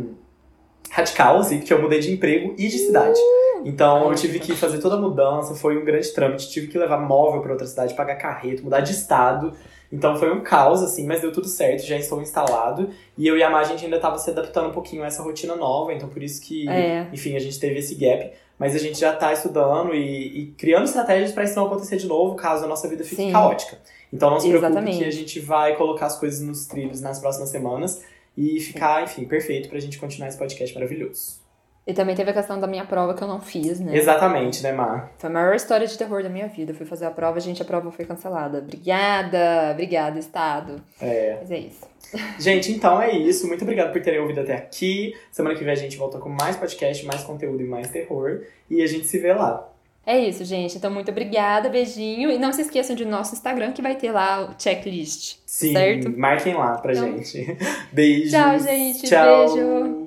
radical, assim, porque eu mudei de emprego e de cidade. Então eu Ai, tive que fazer toda a mudança, foi um grande trâmite, tive que levar móvel pra outra cidade, pagar carreto, mudar de estado. Então foi um caos, assim, mas deu tudo certo, já estou instalado. E eu e a Má, a gente ainda tava se adaptando um pouquinho a essa rotina nova, então por isso que, É. enfim, a gente teve esse gap. Mas a gente já tá estudando e, e criando estratégias pra isso não acontecer de novo, caso a nossa vida fique Sim. caótica. Então não se preocupe Exatamente. que a gente vai colocar as coisas nos trilhos nas próximas semanas e ficar, enfim, perfeito pra gente continuar esse podcast maravilhoso. E também teve a questão da minha prova que eu não fiz, né? Exatamente, né, Mar? Foi a maior história de terror da minha vida. Eu fui fazer a prova, gente, a prova foi cancelada. Obrigada, obrigada, Estado. É. Mas é isso. Gente, então é isso. Muito obrigado por terem ouvido até aqui. Semana que vem a gente volta com mais podcast, mais conteúdo e mais terror. E a gente se vê lá. É isso, gente. Então, muito obrigada, beijinho. E não se esqueçam de nosso Instagram, que vai ter lá o checklist. Sim, Certo? marquem lá pra Então- gente. Beijos. Tchau, gente. Tchau. Beijo.